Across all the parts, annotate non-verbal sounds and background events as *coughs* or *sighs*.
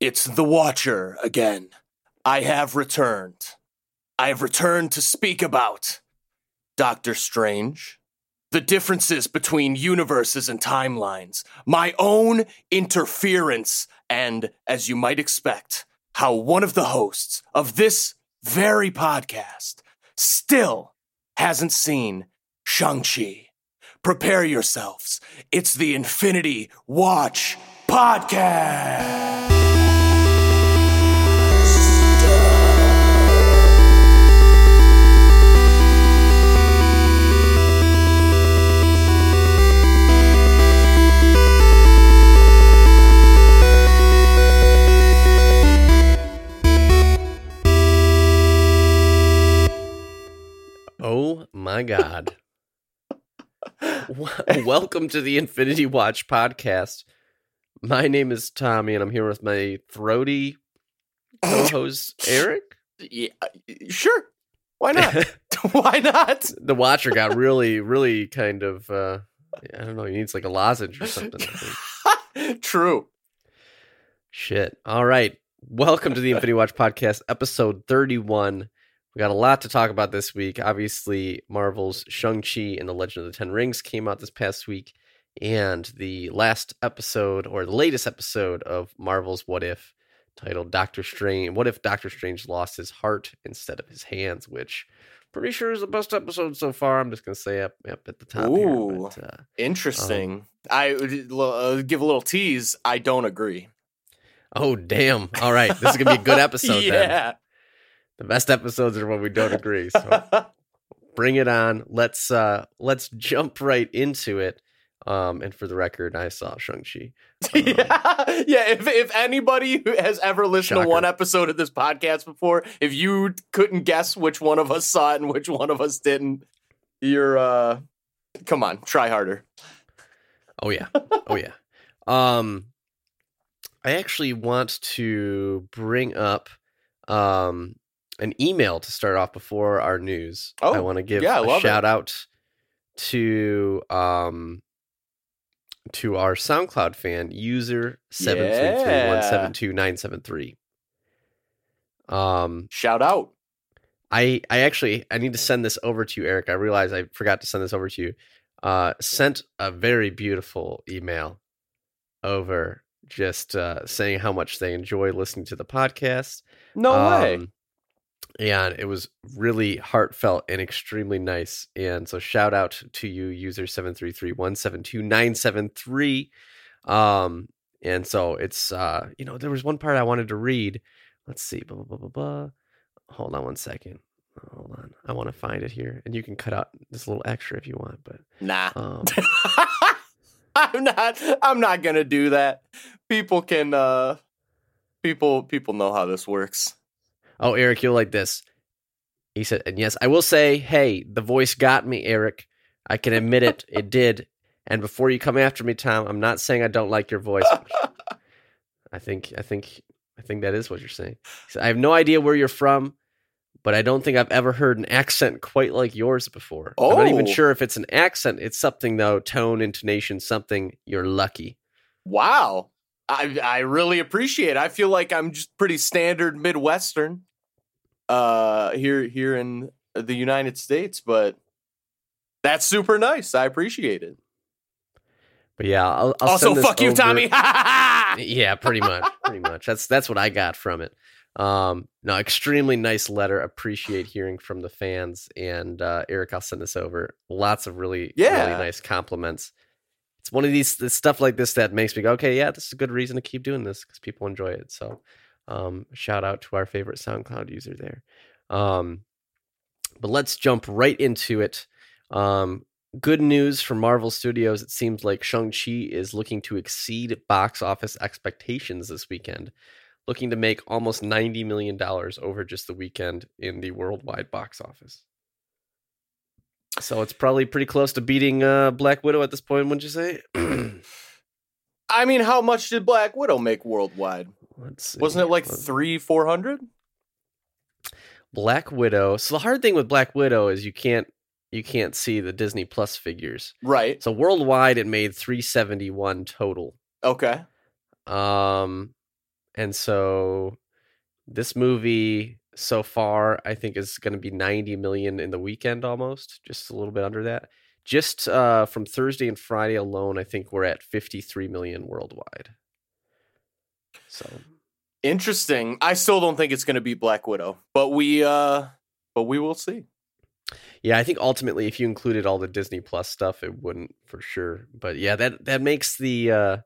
It's the Watcher again. I have returned. I have returned to speak about Doctor Strange, the differences between universes and timelines, my own interference, and, as you might expect, how one of the hosts of this very podcast still hasn't seen Shang-Chi. Prepare yourselves. It's the Infinity Watch Podcast. Oh my God. *laughs* Welcome to the Infinity Watch podcast. My name is Tommy, and I'm here with my throaty co host, *laughs* Erik. Yeah, sure. Why not? *laughs* Why not? The Watcher got really, really kind of, uh, I don't know, he needs like a lozenge or something. True. Shit. All right. Welcome to the Infinity Watch podcast, episode 31. We got a lot to talk about this week. Obviously, Marvel's Shang-Chi and the Legend of the Ten Rings came out this past week. And the last episode, or the latest episode of Marvel's What If, titled Doctor Strange. What if Doctor Strange lost his heart instead of his hands? Which pretty sure is the best episode so far. I'm just gonna say up, up at the top here. Ooh. But, uh, Interesting. I uh, give a little tease. I don't agree. oh damn! All right, this is gonna be a good *laughs* episode. Then. yeah. The best episodes are when we don't agree. So *laughs* bring it on. Let's uh let's jump right into it. Um and for the record, I saw Shang-Chi. *laughs* Um, yeah, yeah. If if anybody who has ever listened Shocker. to one episode of this podcast before, if you couldn't guess which one of us saw it and which one of us didn't, you're uh, come on, try harder. Oh yeah. Oh *laughs* yeah. Um I actually want to bring up um an email to start off before our news. Oh, I want to give yeah, a love it. shout out to um to our SoundCloud fan user seven three three one seven two nine seven three. Um Shout out. I I actually I need to send this over to you, Erik. I realized I forgot to send this over to you. Uh, sent a very beautiful email over, just uh, saying how much they enjoy listening to the podcast. No way. And it was really heartfelt and extremely nice. And so shout out to you, user seven three three one seven two nine seven three. Um, and so it's uh, you know, there was one part I wanted to read. Let's see, blah blah blah blah blah. Hold on one second. Hold on. I want to find it here. And you can cut out this little extra if you want, but Nah. um *laughs* I'm not I'm not gonna do that. People can uh people people know how this works. Oh, Erik, you'll like this. He said, and yes, I will say, hey, the voice got me, Eric. I can admit it. It *laughs* did. And before you come after me, Tom, I'm not saying I don't like your voice. *laughs* I think, I think, I think that is what you're saying. Said, I have no idea where you're from, but I don't think I've ever heard an accent quite like yours before. I'm not even Oh. sure if it's an accent. It's something though, tone, intonation, something. You're lucky. Wow. I I really appreciate it. I feel like I'm just pretty standard Midwestern uh here here in the United States, but that's super nice. I appreciate it. But yeah, I'll, I'll also, fuck you, over- Tommy. *laughs* yeah, pretty much, pretty much. That's that's what I got from it. Um, no, extremely nice letter. Appreciate hearing from the fans. And uh, Erik, I'll send this over. Lots of really, Yeah. really nice compliments. It's one of these stuff like this that makes me go, okay, yeah, this is a good reason to keep doing this because people enjoy it. So, um, shout out to our favorite SoundCloud user there. Um, but let's jump right into it. Um, good news from Marvel Studios. It seems like Shang-Chi is looking to exceed box office expectations this weekend, looking to make almost $90 million over just the weekend in the worldwide box office. So it's probably pretty close to beating uh, Black Widow at this point, wouldn't you say? *clears throat* I mean, how much did Black Widow make worldwide? Let's see. Wasn't it like Let's- three, four hundred? Black Widow? So the hard thing with Black Widow is you can't you can't see the Disney Plus figures. Right. So worldwide, it made 371 total. Okay. Um, and so this movie so far I think is going to be 90 million in the weekend almost, just a little bit under that. Just uh, from Thursday and Friday alone, I think we're at 53 million worldwide. So Interesting. I still don't think it's going to be Black Widow, but we uh but we will see. Yeah, I think ultimately if you included all the Disney Plus stuff, it wouldn't for sure. But yeah, that that makes the uh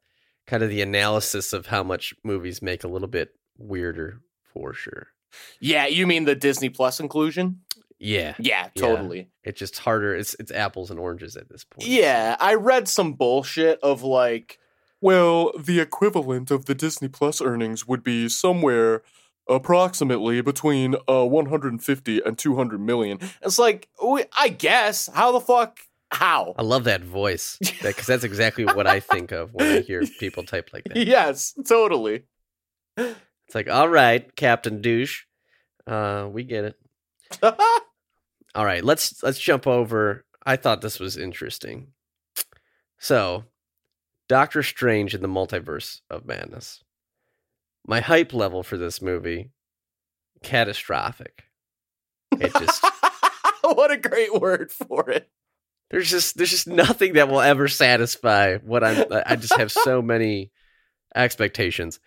kind of the analysis of how much movies make a little bit weirder for sure. Yeah, you mean the Disney Plus inclusion? Yeah. Yeah, totally. It's just harder. It's it's apples and oranges at this point. Yeah, I read some bullshit of like, well, the equivalent of the Disney Plus earnings would be somewhere approximately between uh 150 and 200 million. It's like, I guess, how the fuck how? I love that voice *laughs* because that's exactly what I think of when I hear *laughs* people type like that. Yes, totally. It's like, all right, Captain Douche, uh, we get it. *laughs* All right, let's let's jump over. I thought this was interesting. So, Doctor Strange in the Multiverse of Madness. My hype level for this movie, catastrophic. It just *laughs* what a great word for it. there's just there's just nothing that will ever satisfy what I'm. I just have so *laughs* many expectations,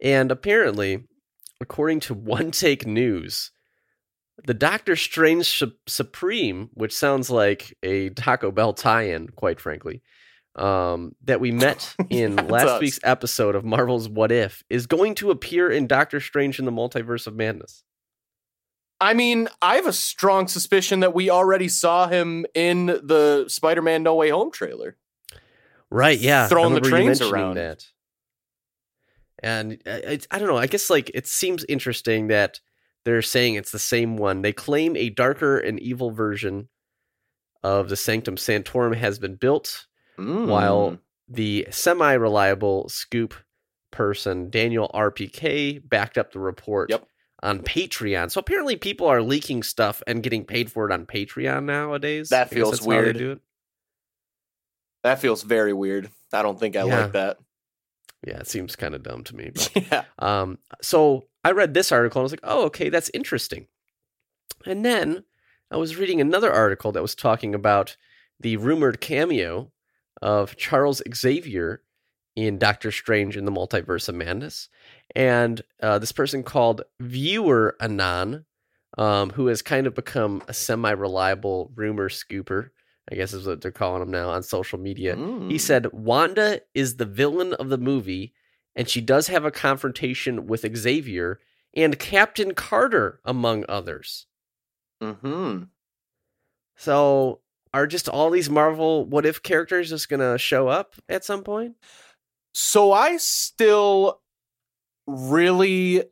and apparently, according to One Take News, the Doctor Strange Supreme, which sounds like a Taco Bell tie-in, quite frankly, um, that we met *laughs* in Yeah, last week's episode of Marvel's What If, is going to appear in Doctor Strange in the Multiverse of Madness. I mean, I have a strong suspicion that we already saw him in the Spider-Man No Way Home trailer. Right, yeah. Throwing the trains around. That. And uh, it's, I don't know. I guess like it seems interesting that they're saying it's the same one. They claim a darker and evil version of the Sanctum Sanctorum has been built, Mm. while the semi-reliable scoop person Daniel RPK backed up the report Yep. on Patreon. So apparently, people are leaking stuff and getting paid for it on Patreon nowadays. That I feels that's how they weird. do it. that feels very weird. I don't think I Yeah. like that. Yeah, it seems kind of dumb to me. But *laughs* yeah. Um, so I read this article and I was like, oh, okay, that's interesting. And then I was reading another article that was talking about the rumored cameo of Charles Xavier in Doctor Strange in the Multiverse of Madness. And uh, this person called Viewer Anon, um, who has kind of become a semi reliable rumor scooper, I guess is what they're calling him now on social media. Mm. He said Wanda is the villain of the movie, and she does have a confrontation with Xavier and Captain Carter, among others. Hmm. So, are just all these Marvel what if characters just gonna show up at some point? So I still really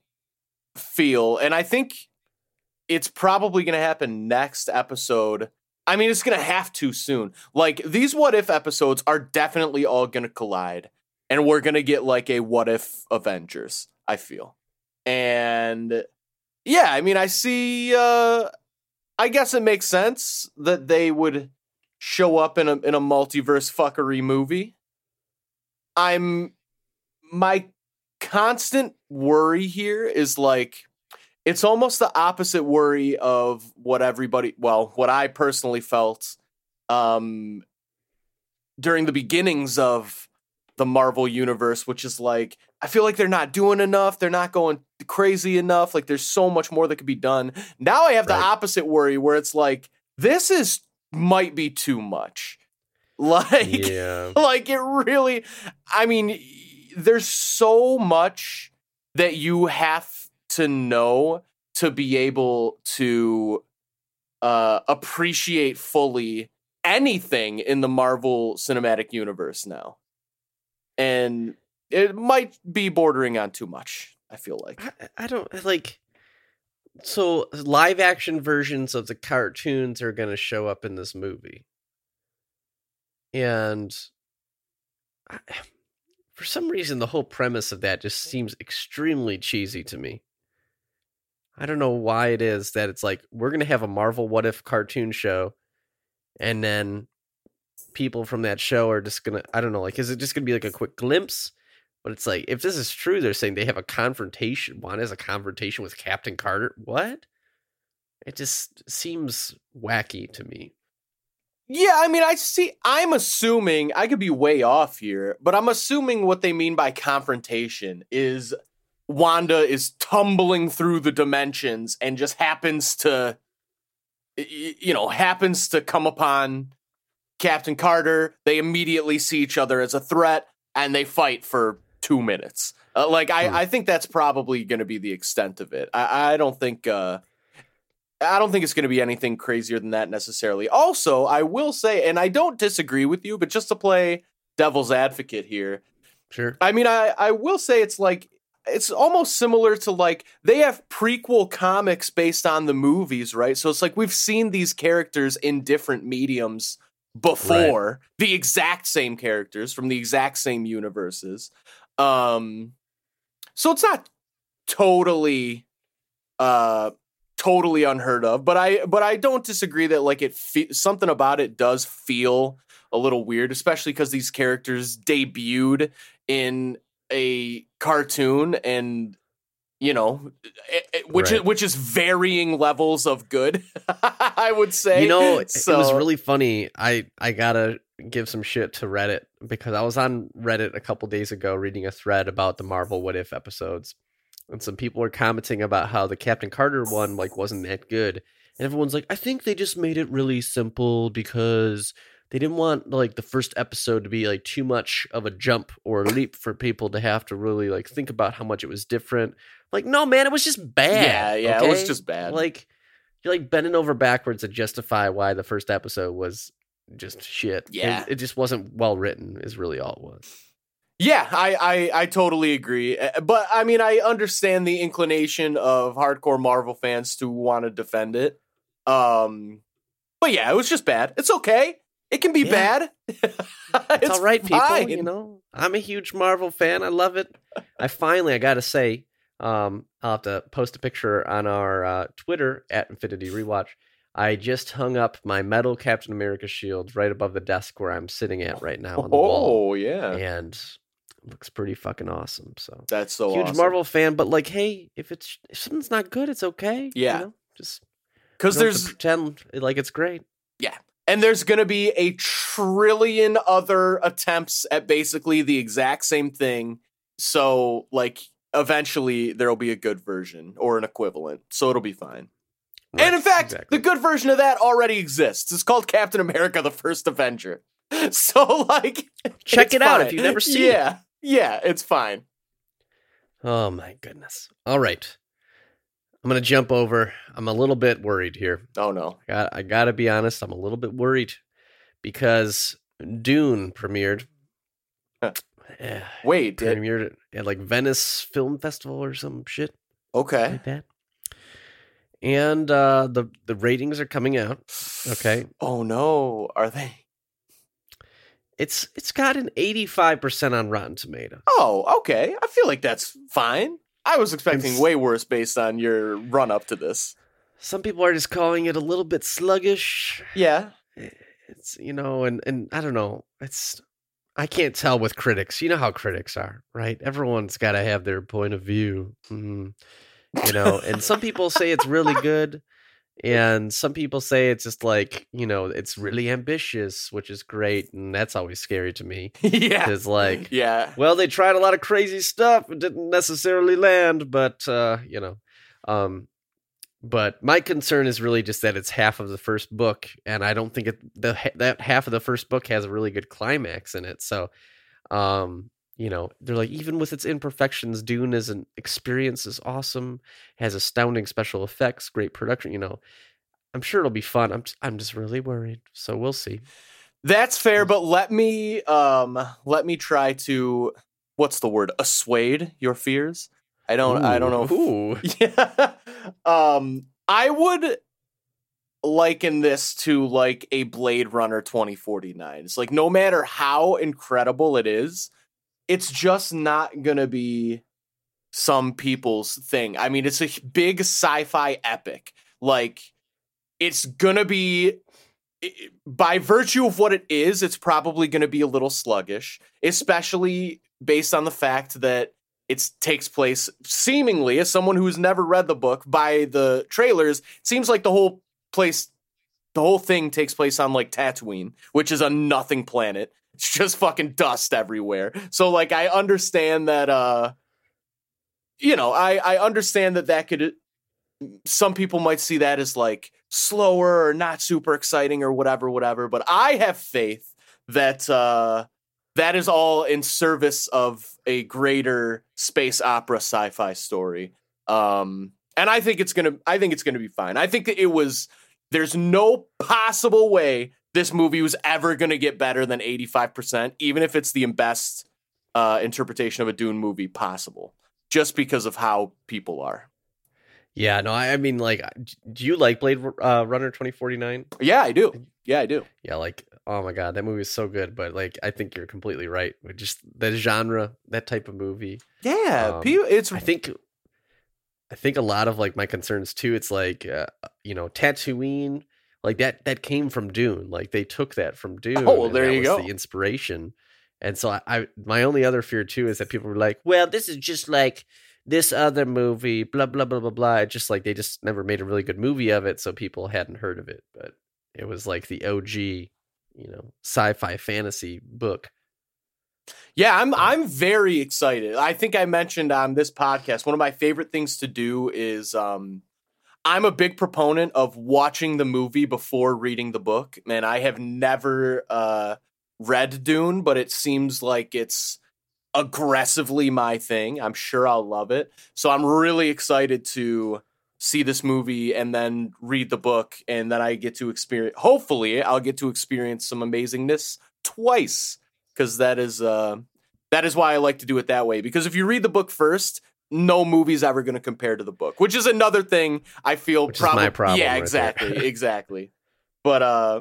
feel, and I think it's probably going to happen next episode. I mean, it's going to have to soon. Like, these what if episodes are definitely all going to collide, and we're going to get like a what if Avengers, I feel. And yeah, I mean, I see, uh, I guess it makes sense that they would show up in a, in a multiverse fuckery movie. I'm my constant worry here is like it's almost the opposite worry of what everybody well what i personally felt um during the beginnings of the marvel universe which is like i feel like they're not doing enough they're not going crazy enough like there's so much more that could be done now i have the opposite worry where it's like this is might be too much *laughs* like Yeah. like it really i mean there's so much that you have to know to be able to uh appreciate fully anything in the marvel cinematic universe now and it might be bordering on too much i feel like I, I don't like. So uh, live action versions of the cartoons are going to show up in this movie, and I, *sighs* for some reason, the whole premise of that just seems extremely cheesy to me. I don't know why it is that it's like we're going to have a Marvel What If cartoon show, and then people from that show are just gonna I don't know like is it just gonna be like a quick glimpse But it's like if this is true, they're saying they have a confrontation. Wanda has a confrontation with Captain Carter. What? It just seems wacky to me. Yeah, I mean, I see. I'm assuming I could be way off here, but I'm assuming what they mean by confrontation is Wanda is tumbling through the dimensions and just happens to, you know, happens to come upon Captain Carter. They immediately see each other as a threat and they fight for two minutes. Uh, like, I, Hmm. I think that's probably going to be the extent of it. I, I don't think. Uh, I don't think it's going to be anything crazier than that necessarily. Also, I will say, and I don't disagree with you, but just to play devil's advocate here, Sure. I mean, I, I will say it's like, it's almost similar to like, they have prequel comics based on the movies, right? So it's like we've seen these characters in different mediums before, the exact same characters from the exact same universes. Um, so it's not totally, uh, totally unheard of but i but i don't disagree that like it fe- something about it does feel a little weird especially because these characters debuted in a cartoon and you know it, it- which is which is varying levels of good *laughs* i would say You know, it, it was really funny. I I gotta give some shit to Reddit because I was on Reddit a couple days ago reading a thread about the Marvel What If episodes, and some people were commenting about how the Captain Carter one like wasn't that good, and everyone's like, I think they just made it really simple because they didn't want like the first episode to be like too much of a jump or a leap for people to have to really like think about how much it was different. Like, no, man, it was just bad. yeah yeah it was just bad like you're like bending over backwards to justify why the first episode was just shit. Yeah. it just wasn't well written. Is really all it was. Yeah, I, I I totally agree. Uh, But I mean, I understand the inclination of hardcore Marvel fans to want to defend it. Um, but yeah, it was just bad. It's okay. It can be Yeah. bad. *laughs* It's, all right, people. You know, I'm a huge Marvel fan. I love it. I finally, I gotta say, um, I'll have to post a picture on our uh, Twitter at Infinity Rewatch. I just hung up my metal Captain America shield right above the desk where I'm sitting at right now on the wall, Oh yeah, and it looks pretty fucking awesome. So that's so huge awesome. Marvel fan, but like, hey, if it's if something's not good, it's okay. Yeah. you know? just because to there's pretend eh, like it's great. Yeah, and there's gonna be a trillion other attempts at basically the exact same thing. So like, eventually there'll be a good version or an equivalent. So it'll be fine. And in fact, exactly. the good version of that already exists. It's called Captain America: The First Avenger. *laughs* So, like, check it's it out if you've never seen it. Yeah, yeah, it's fine. Oh my goodness! All right, I'm gonna jump over. I'm a little bit worried here. Oh no. I got I gotta be honest. I'm a little bit worried because Dune premiered. Huh. Eh, Wait. Did, premiered at like Venice Film Festival or some shit okay. like that. And uh, the the ratings are coming out. Okay. Oh no. Are they? It's it's got an 85% on Rotten Tomatoes. Oh, okay. I feel like that's fine. I was expecting s- way worse based on your run up to this. Some people are just calling it a little bit sluggish. Yeah. It's you know, and and I don't know. It's I can't tell with critics. You know how critics are, right? Everyone's got to have their point of view. Mhm. You know, and some people say it's really good, and some people say it's just like you know, it's really ambitious, which is great, and that's always scary to me. *laughs* yeah. It's like Yeah. well they tried a lot of crazy stuff it didn't necessarily land but uh you know um but my concern is really just that it's half of the first book and i don't think it the that half of the first book has a really good climax in it so um you know they're like even with its imperfections dune as an experience is awesome has astounding special effects great production you know i'm sure it'll be fun i'm just, i'm just really worried so we'll see That's fair, but let me um let me try to what's the word? Assuade your fears. I don't I don't know if Ooh. *laughs* Yeah. Um, I would liken this to like a Blade Runner 2049. It's like no matter how incredible it is, it's just not gonna be some people's thing. I mean, it's a big sci-fi epic. Like, it's gonna be by virtue of what it is, it's probably going to be a little sluggish, especially based on the fact that it takes place seemingly as someone who's never read the book by the trailers. It seems like the whole place, the whole thing takes place on like Tatooine, which is a nothing planet. It's *laughs* just fucking dust everywhere. So like, I understand that. uh You know, I I understand that that could. Some people might see that as like slower or not super exciting or whatever, whatever. But I have faith that uh, that is all in service of a greater space opera sci-fi story. Um, and I think it's gonna. I think it's gonna be fine. I think that it was. There's no possible way this movie was ever gonna get better than 85 percent, even if it's the best uh, interpretation of a Dune movie possible, just because of how people are. Yeah, no, I, I mean, like, do you like Blade uh, Runner twenty forty nine? Yeah, I do. Yeah, I do. Yeah, like, oh my god, that movie is so good. But like, I think you're completely right. With just that genre, that type of movie. Yeah, Um, it's I think, I think a lot of like my concerns too. It's like, uh, you know, Tatooine, like that. That came from Dune. Like they took that from Dune. Oh, well, there that you was go. The inspiration. And so I, I, my only other fear too is that people were like, well, this is just like this other movie, blah blah blah blah blah. Just like they just never made a really good movie of it, so people hadn't heard of it. But it was like the OG, you know, sci-fi fantasy book. Yeah, I'm I'm very excited. I think I mentioned on this *laughs* podcast one of my favorite things to do is um I'm a big proponent of watching the movie before reading the book. Man, I have never uh read Dune, but it seems like it's aggressively my thing. I'm sure I'll love it. So I'm really excited to see this movie and then read the book and then I get to experience hopefully I'll get to experience some amazingness twice because that is uh that is why I like to do it that way because if you read the book first no movie's ever going to compare to the book which is another thing I feel Which is my problem yeah right exactly *laughs* exactly but uh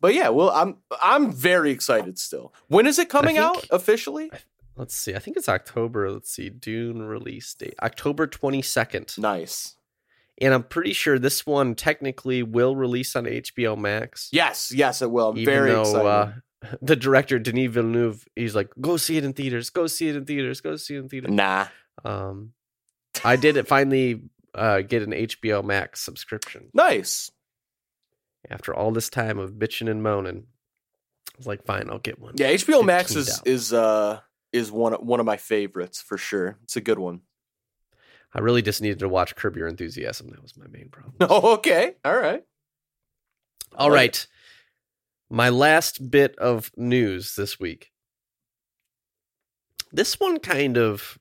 but yeah well I'm I'm very excited still when is it coming think- out officially Let's see. I think it's October. Let's see. Dune release date October twenty second. nice And I'm pretty sure this one technically will release on HBO Max. yes yes it will I'm even very though excited uh, *laughs* the director Denis Villeneuve, he's like, "Go see it in theaters. Go see it in theaters. Go see it in theaters." nah Um, I did finally uh, get an HBO Max subscription nice after all this time of bitching and moaning. I was like, "Fine, I'll get one." yeah HBO Max is is uh is one one of my favorites for sure it's a good one I really just needed to watch Curb Your Enthusiasm. That was my main problem. oh *laughs* okay all right All like right. My last bit of news this week. This one kind of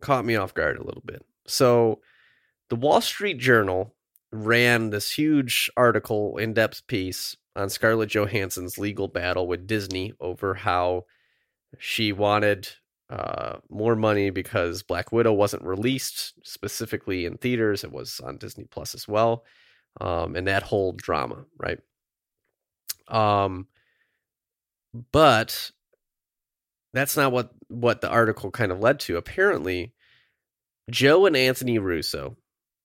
caught me off guard a little bit. So, the Wall Street Journal ran this huge article, in depth piece on Scarlett Johansson's legal battle with Disney over how she wanted uh, more money because Black Widow wasn't released specifically in theaters, it was on Disney Plus as well um, and that whole drama, right? Um, but that's not what what the article kind of led to. Apparently, Joe and Anthony Russo,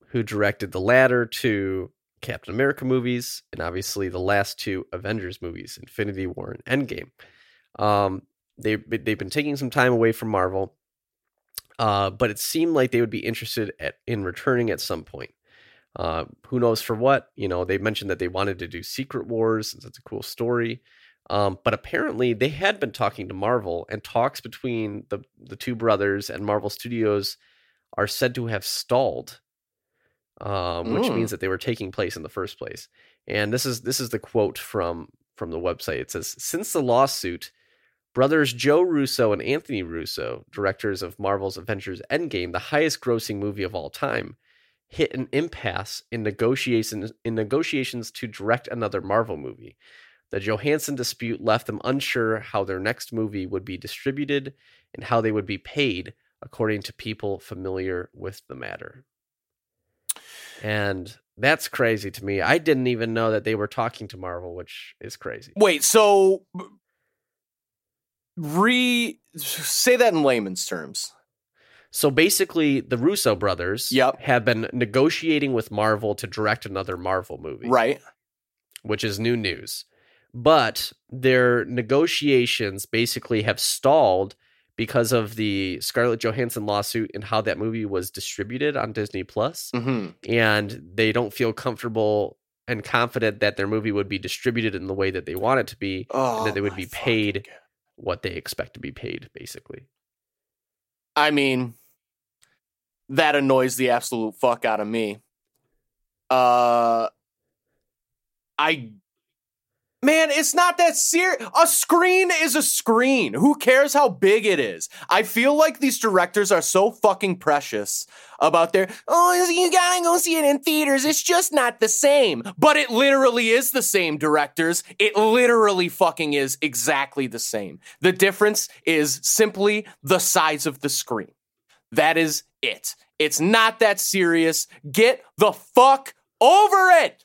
who directed the latter two Captain America movies and obviously the last two Avengers movies, Infinity War and Endgame, um, they they've been taking some time away from Marvel. Uh, but it seemed like they would be interested at, in returning at some point. Uh, who knows for what? You know, they mentioned that they wanted to do Secret Wars since it's a cool story. Um, but apparently, they had been talking to Marvel, and talks between the the two brothers and Marvel Studios are said to have stalled, um, which Mm. means that they were taking place in the first place. And this is this is the quote from from the website. It says, "Since the lawsuit." Brothers Joe Russo and Anthony Russo, directors of Marvel's Avengers Endgame, the highest grossing movie of all time, hit an impasse in negotiations in negotiations to direct another Marvel movie. The Johansson dispute left them unsure how their next movie would be distributed and how they would be paid, according to people familiar with the matter. And that's crazy to me. I didn't even know that they were talking to Marvel, which is crazy. Wait, so re say that in layman's terms. So basically, the Russo brothers Yep. have been negotiating with Marvel to direct another Marvel movie. Right. which is new news. But their negotiations basically have stalled because of the Scarlett Johansson lawsuit and how that movie was distributed on Disney Plus, hmm and they don't feel comfortable and confident that their movie would be distributed in the way that they want it to be, Oh, and that they would be paid what they expect to be paid, basically. I mean, that annoys the absolute fuck out of me. Uh, I, man, it's not that serious. A screen is a screen. Who cares how big it is? I feel like these directors are so fucking precious about their, oh, you gotta go see it in theaters. It's just not the same. But it literally is the same, directors. It literally fucking is exactly the same. The difference is simply the size of the screen. That is it. It's not that serious. Get the fuck over it.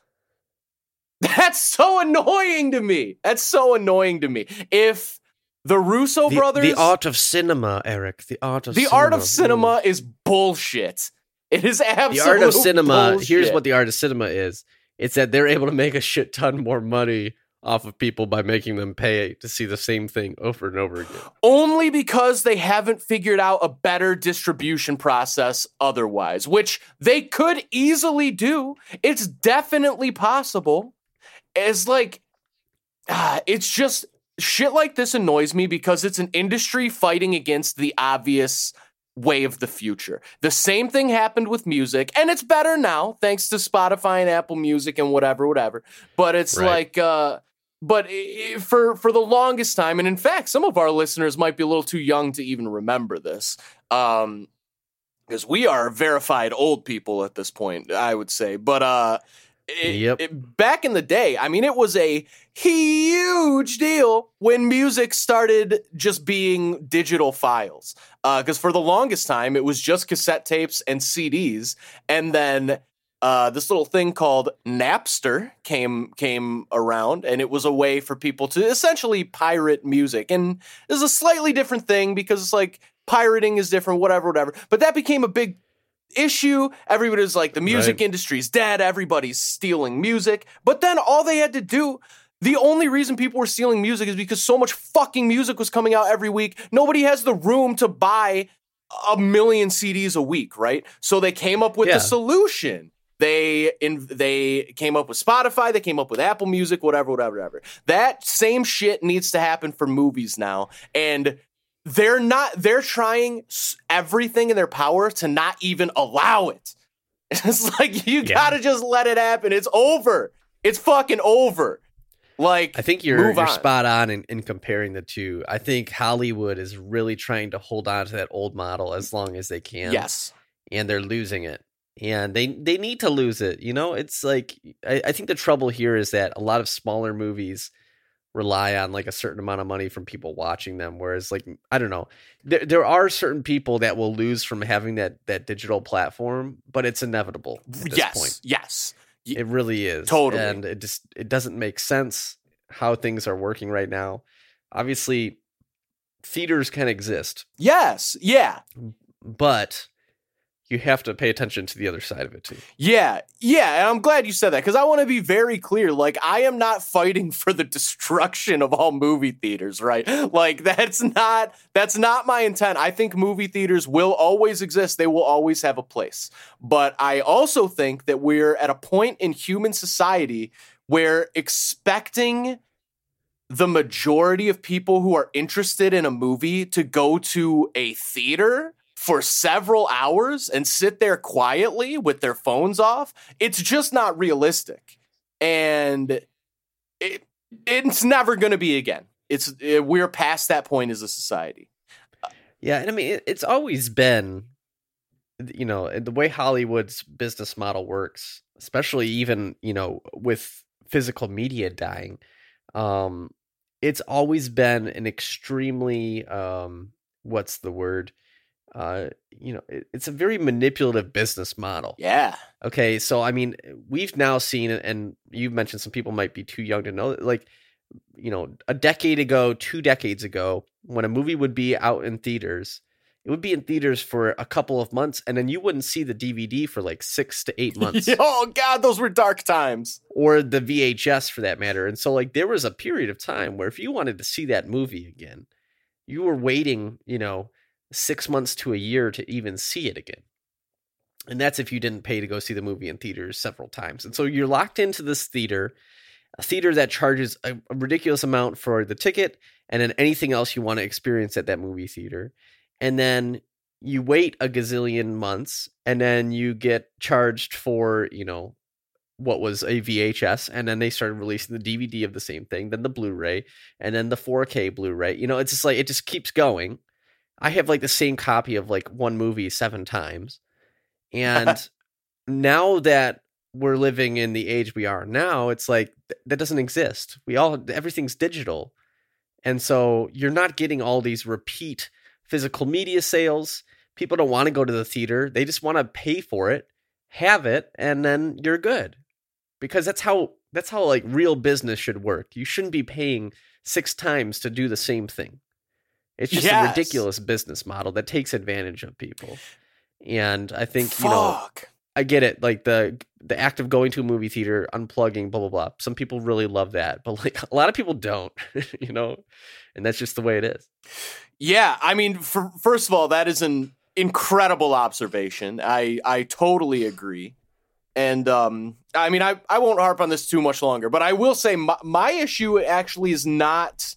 That's so annoying to me. That's so annoying to me. If the Russo the, brothers, the art of cinema, Erik. The art of the cinema. art of cinema is bullshit. It is absolute the art of cinema bullshit. here's what the art of cinema is it's that they're able to make a shit ton more money off of people by making them pay to see the same thing over and over again only because they haven't figured out a better distribution process otherwise, which they could easily do. It's definitely possible. It's like, ah, it's just shit like this annoys me because it's an industry fighting against the obvious way of the future. The same thing happened with music, and it's better now thanks to Spotify and Apple Music and whatever, whatever. But it's Right. like, uh, but for for the longest time, and in fact, some of our listeners might be a little too young to even remember this, um, because we are verified old people at this point, I would say. But uh, it- Yep. it- back in the day, I mean, it was a huge deal when music started just being digital files. Because for the longest time, it was just cassette tapes and CDs, and then uh, this little thing called Napster came came around, and it was a way for people to essentially pirate music. And it's a slightly different thing because it's like pirating is different, whatever, whatever. But that became a big issue. Everybody was like, the music Right. industry's dead. Everybody's stealing music. But then all they had to do. The only reason people were stealing music is because so much fucking music was coming out every week. Nobody has the room to buy a million CDs a week, right? So they came up with Yeah. the solution. They in they came up with Spotify, they came up with Apple Music, whatever, whatever, whatever. That same shit needs to happen for movies now. And they're not they're trying everything in their power to not even allow it. *laughs* It's like you Yeah. got to just let it happen. It's over. It's fucking over. Like i think you're, you're on. spot on in, in comparing the two i think hollywood is really trying to hold on to that old model as long as they can yes. and they're losing it and they they need to lose it you know it's like I, I think the trouble here is that a lot of smaller movies rely on like a certain amount of money from people watching them whereas like i don't know there, there are certain people that will lose from having that that digital platform but it's inevitable at this Yes. point Yes. It really is Totally. and it just it doesn't make sense how things are working right now obviously theaters can exist Yes. Yeah. but you have to pay attention to the other side of it too Yeah, yeah, and I'm glad you said that because I want to be very clear. Like, I am not fighting *laughs* for the destruction of all movie theaters, right? Like, that's not that's not my intent. I think movie theaters will always exist; they will always have a place. But I also think that we're at a point in human society where expecting the majority of people who are interested in a movie to go to a theater for several hours and sit there quietly with their phones off, it's just not realistic. And it it's never going to be again. It's it, we're past that point as a society. Yeah, and I mean it, it's always been you know, the way Hollywood's business model works, especially even, you know, with physical media dying, um it's always been an extremely um what's the word? Uh you know, it, it's a very manipulative business model. Yeah. Okay, so I mean, we've now seen and you've mentioned some people might be too young to know. Like, you know, a decade ago, two decades ago, when a movie would be out in theaters, it would be in theaters for a couple of months, and then you wouldn't see the DVD for like six to eight *laughs* months, oh God, those were dark times. or the VHS for that matter. And so, like, there was a period of time where if you wanted to see that movie again, you were waiting, you know, six months to a year to even see it again. And that's if you didn't pay to go see the movie in theaters several times. And so you're locked into this theater, a theater that charges a, ridiculous amount for the ticket and then anything else you want to experience at that movie theater. And then you wait a gazillion months and then you get charged for, you know, what was a VHS, and then they started releasing the DVD of the same thing, then the Blu-ray, and then the 4K Blu-ray. You know, it's just like it just keeps going. I have like the same copy of like one movie seven times. And *laughs* now that we're living in the age we are now, it's like th- that doesn't exist. We all everything's digital. And so you're not getting all these repeat physical media sales. People don't want to go to the theater. They just want to pay for it, have it, and then you're good. Because that's how that's how like real business should work. You shouldn't be paying six times to do the same thing. It's just a ridiculous business model that takes advantage of people. And I think, you know, I get it. Like the the act of going to a movie theater, unplugging, blah blah blah. Some people really love that, but like *laughs* a lot of people don't, *laughs* you know, and that's just the way it is. Yeah, I mean, for, first of all, that is an incredible observation. I I totally agree, and um, I mean, I I won't harp on this too much longer, but I will say my, my issue actually is not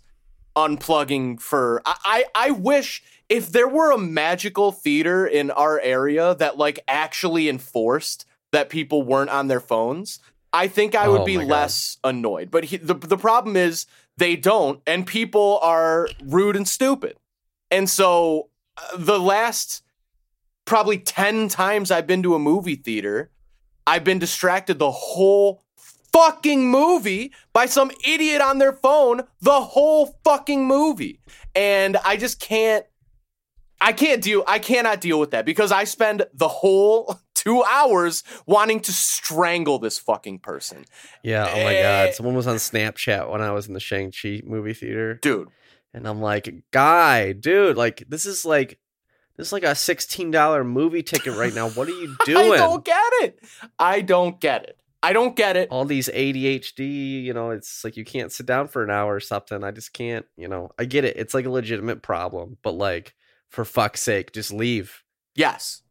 unplugging for. I, I I wish if there were a magical theater in our area that like actually enforced that people weren't on their phones. I think I would Oh be God. less annoyed. But he, the the problem is they don't, and people are rude and stupid. And so uh, the last probably 10 times I've been to a movie theater, I've been distracted the whole fucking movie by some idiot on their phone the whole fucking movie. And I just can't I can't deal I cannot deal with that because I spend the whole *laughs* 2 hours wanting to strangle this fucking person. Yeah. Oh my Eh. god. Someone was on Snapchat when I was in the Shang Chi movie theater, Dude, and I'm like, guy, dude, like this is like this is like a sixteen dollar movie ticket right now. What are you doing? *laughs* I don't get it. I don't get it. I don't get it. all these ADHD, you know, it's like you can't sit down for an hour or something. I just can't, you know. I get it. It's like a legitimate problem, but like for fuck's sake, just leave. Yes.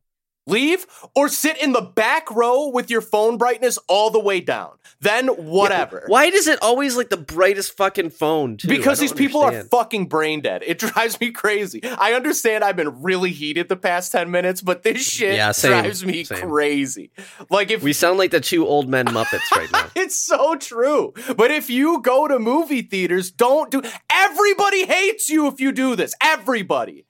Leave or sit in the back row with your phone brightness all the way down. Then whatever. Why does it always like the brightest fucking phone? Too? Because these people understand. are fucking brain dead. It *laughs* drives me crazy. I understand I've been really heated the past 10 minutes, but this shit Yeah, same, drives me same. crazy. Like if We sound like the two old men Muppets right now. *laughs* It's so true. But if you go to movie theaters, don't do everybody hates you if you do this. Everybody.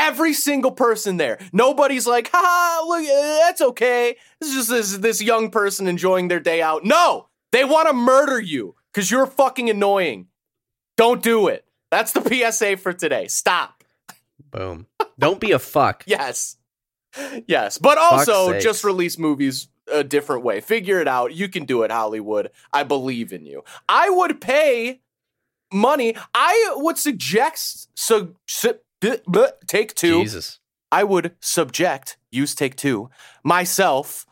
Every single person there. Nobody's like, ha, look, uh, that's okay. This is just this, this young person enjoying their day out. No, they want to murder you because you're fucking annoying. Don't do it. That's the *laughs* PSA for today. Stop. Boom. Don't be a fuck. *laughs* Yes. Yes. But also just release movies a different way. Figure it out. You can do it, Hollywood. I believe in you. I would pay money. I would suggest so, su- bleh, bleh, take two. Jesus. I would subject, use take two, myself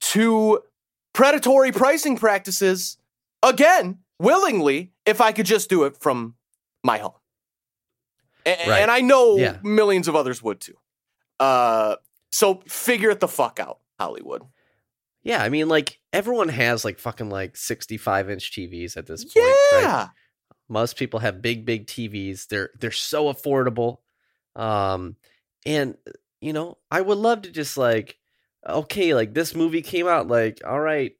to predatory pricing practices again, willingly, if I could just do it from my home. A- Right. And I know Yeah. millions of others would too. Uh, so figure it the fuck out, Hollywood. Yeah, I mean, like everyone has like fucking like sixty-five inch TVs at this point. right? Most people have big, big TVs. They're they're so affordable. Um, and you know, I would love to just like, okay, like this movie came out, like, all right,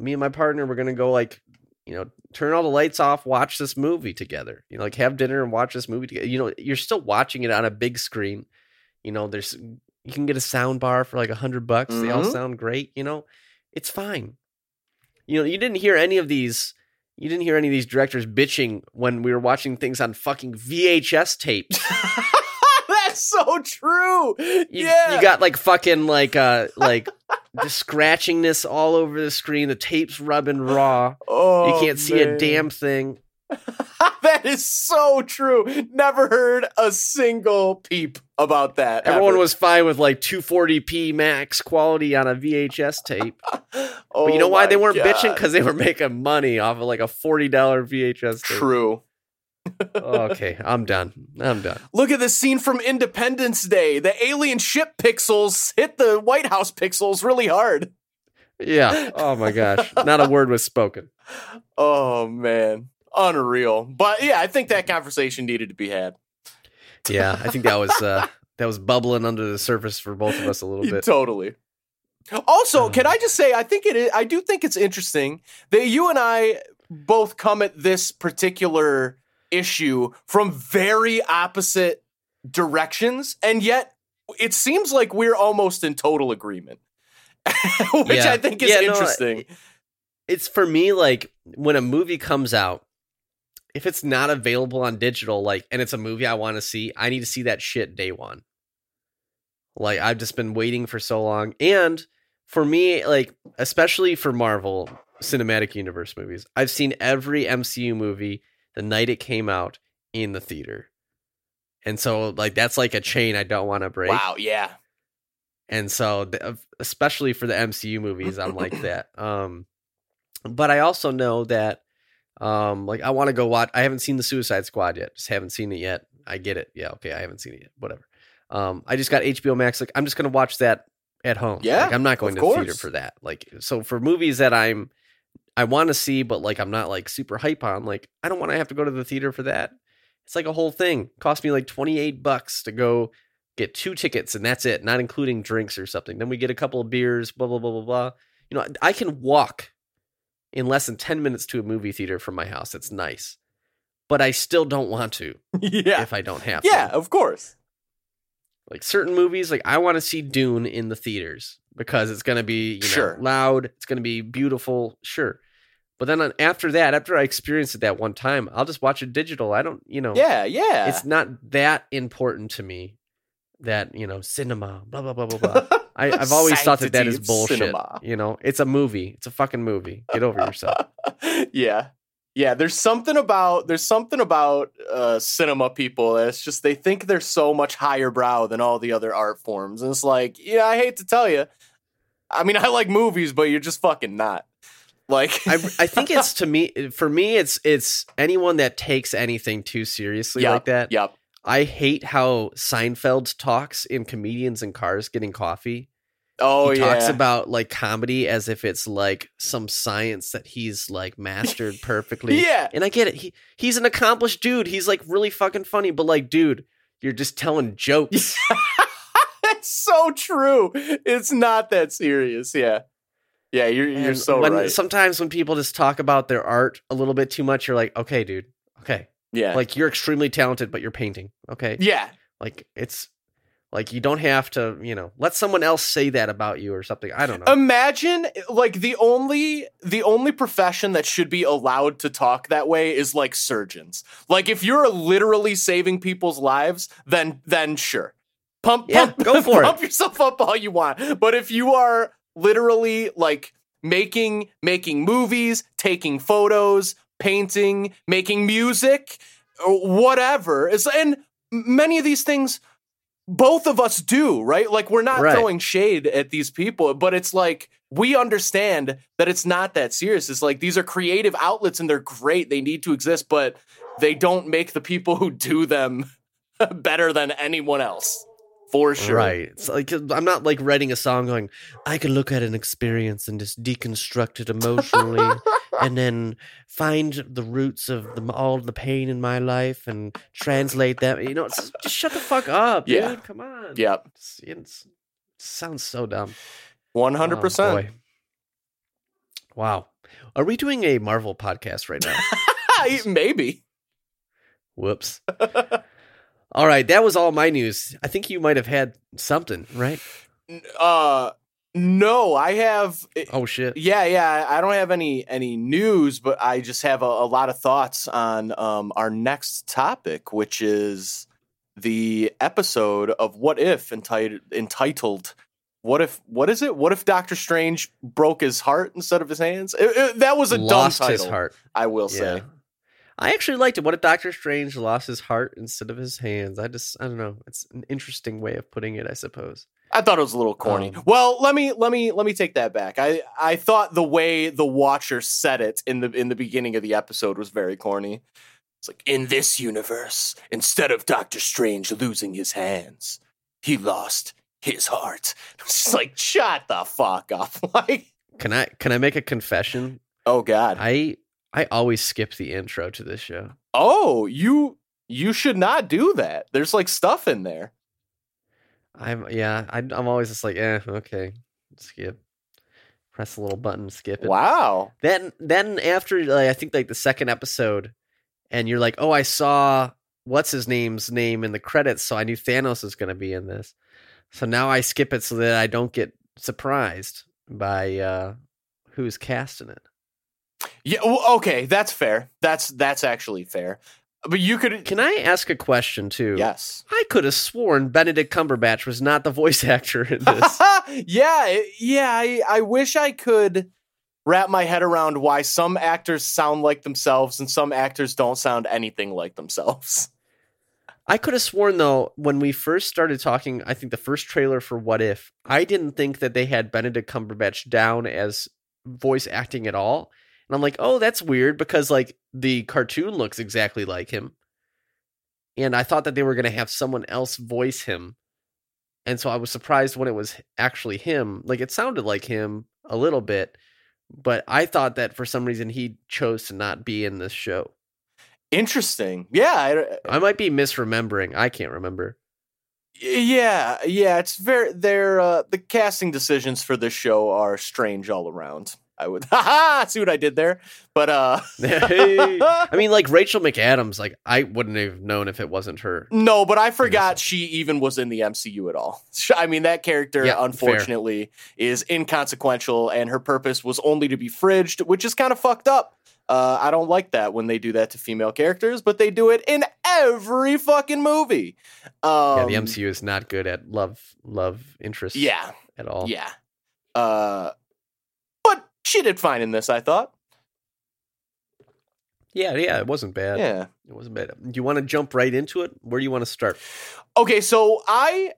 me and my partner, we're gonna go like, you know, turn all the lights off, watch this movie together. You know, like have dinner and watch this movie together. You know, you're still watching it on a big screen. You know, there's you can get a sound bar for like a hundred bucks. They all Mhm. sound great. You know, it's fine. You know, you didn't hear any of these. You didn't hear any of these directors bitching when we were watching things on fucking VHS tapes. *laughs* That's so true. You, yeah. you got like fucking like uh like the scratchingness all over the screen. The tape's rubbing raw. oh, you can't see a damn thing. *laughs* that is so true. Never heard a single peep about that. Everyone ever. was fine with like 240p max quality on a VHS tape. Oh *laughs* but you know oh why they weren't bitching? Because they were making money off of like a $40 VHS tape. True. *laughs* okay, I'm done. I'm done. Look at this scene from Independence Day. The alien ship pixels hit the White House pixels really hard. Yeah. Oh my gosh. Not a word was spoken. Oh man, unreal. But yeah, I think that conversation needed to be had. Yeah, I think that was uh *laughs* that was bubbling under the surface for both of us a little bit. Totally. Also, can I just say I think it is, I do think it's interesting that you and I both come at this particular issue from very opposite directions and yet it seems like we're almost in total agreement. *laughs* Which Yeah. I think is Yeah, no, interesting. It's for me like when a movie comes out, if it's not available on digital, like and it's a movie I want to see, I need to see that shit day one. Like I've just been waiting for so long. And for me, like especially for Marvel Cinematic Universe movies, I've seen every MCU movie the night it came out in the theater. And so like that's like a chain I don't want to break. wow, yeah. And so especially for the MCU movies, I'm like *clears throat* that. Um but I also know that um like I want to go watch I haven't seen the Suicide Squad yet. Just haven't seen it yet. I get it. Yeah, okay, I haven't seen it yet. Whatever. Um I just got HBO Max like I'm just going to watch that at home. Yeah, Like I'm not going to the theater for that. Like so for movies that I'm I want to see but like I'm not like super hype on, like I don't want to have to go to the theater for that. It's like a whole thing. Cost me like 28 bucks to go get two tickets and that's it, not including drinks or something. Then we get a couple of beers, blah blah blah blah blah. You know, I can walk in less than 10 minutes to a movie theater from my house. It's nice. But I still don't want to *laughs* yeah. if I don't have Yeah, to. of course. Like certain movies, like I want to see Dune in the theaters because it's going to be, you know, Sure. loud, it's going to be beautiful, sure. But then on, after that, after I experience it that one time, I'll just watch it digital. I don't, you know, Yeah, yeah. it's not that important to me that you know cinema blah blah blah blah blah *laughs* I, i've always thought that that is bullshit cinema. you know it's a movie it's a fucking movie get over yourself *laughs* yeah. Yeah, there's something about there's something about uh cinema people It's just they think they're so much higher brow than all the other art forms. And it's like, yeah, I hate to tell you. I mean, *laughs* I like movies, but you're just fucking not. Like I, I think it's to me for me it's it's anyone that takes anything too seriously Yep, like that Yep. I hate how seinfeld talks in comedians in cars getting coffee Oh he yeah. talks about like comedy as if it's like some science that he's like mastered *laughs* perfectly yeah. And I get it. He he's an accomplished dude. He's like really fucking funny, but like, dude, you're just telling jokes. *laughs* That's so true. It's not that serious. Yeah. Yeah, you're you're And so when, right. Sometimes when people just talk about their art a little bit too much, you're like, okay, dude, okay, yeah. like you're extremely talented, but you're painting. Okay, yeah. like it's like you don't have to, you know, let someone else say that about you or something. I don't know. Imagine like the only the only profession that should be allowed to talk that way is like surgeons. Like if you're literally saving people's lives, then then sure. Pump Yeah, pump go for *laughs* it. pump yourself up all you want. But if you are literally like making making movies, taking photos, painting, making music, or whatever. It's, and many of these things both of us do, right? Like we're not Right. throwing shade at these people, but it's like we understand that it's not that serious. It's like these are creative outlets and they're great. They need to exist, but they don't make the people who do them *laughs* better than anyone else. For sure. Right. It's like I'm not like writing a song going, I can look at an experience and just deconstruct it emotionally *laughs* and then find the roots of the, all the pain in my life and translate them. You know, it's just, just shut the fuck up, Yeah. dude. Come on. Yep. It's, it's, it sounds so dumb. 100%. Oh, boy. wow. Are we doing a Marvel podcast right now? *laughs* Maybe. Whoops. *laughs* All right. That was all my news. I think you might have had something, right? Uh no, I have Oh, shit. Yeah, yeah. I don't have any any news, but I just have a, a lot of thoughts on um, our next topic, which is the episode of What If entitled entitled What if what is it? What if Doctor Strange broke his heart instead of his hands? It- it- that was a Lost dumb title. his heart. I will say. I actually liked it. What if Doctor Strange lost his heart instead of his hands? I just I don't know. It's an interesting way of putting it, I suppose. I thought it was a little corny. Um, well, let me let me let me take that back. I I thought the way the Watcher said it in the in the beginning of the episode was very corny. It's like in this universe, instead of Doctor Strange losing his hands, he lost his heart. *laughs* It's just like shut the fuck up. *laughs* Like Can I can I make a confession? oh god. I I always skip the intro to this show. oh you you should not do that. There's like stuff in there. I'm yeah. I, I'm always just like, eh, okay, skip. Press a little button, skip it. Wow. Then then after like, I think like the second episode, and you're like, oh, I saw what's his name's name in the credits, so I knew Thanos is going to be in this. So now I skip it so that I don't get surprised by uh who's casting it. Yeah. well, Okay. That's fair. That's that's actually fair. But you could. Can I ask a question too? Yes. I could have sworn Benedict Cumberbatch was not the voice *laughs* actor in this. *laughs* yeah, yeah. I, I wish I could wrap my head around why some actors sound like themselves and some actors don't sound anything like themselves. I could have sworn though when we first started talking, I think the first trailer for What If, I didn't think that they had Benedict Cumberbatch down as voice acting at all. And I'm like, "Oh, that's weird because like the cartoon looks exactly like him." And I thought that they were going to have someone else voice him. And so I was surprised when it was actually him. Like it sounded like him a little bit, but I thought that for some reason he chose to not be in this show. Interesting. Yeah. I, I might be misremembering. I can't remember. yeah. Yeah. It's very. They're uh, the casting decisions for this show are strange all around. I would. *laughs* Haha. See what I did there. But uh. *laughs* I mean, like *laughs* Rachel McAdams, like I wouldn't have known if it wasn't her. No, but I forgot she even was in the MCU at all. I mean, that character, Yeah, fair. unfortunately, is inconsequential, and her purpose was only to be fridged, which is kind of fucked up. Uh, I don't like that when they do that to female characters, but they do it in every fucking movie. Um, yeah, the MCU is not good at love love interest Yeah, at all. yeah. Uh, she did fine in this, I thought. yeah, yeah, it wasn't bad. Yeah. It wasn't bad. Do you want to jump right into it? Where do you want to start? Okay, so I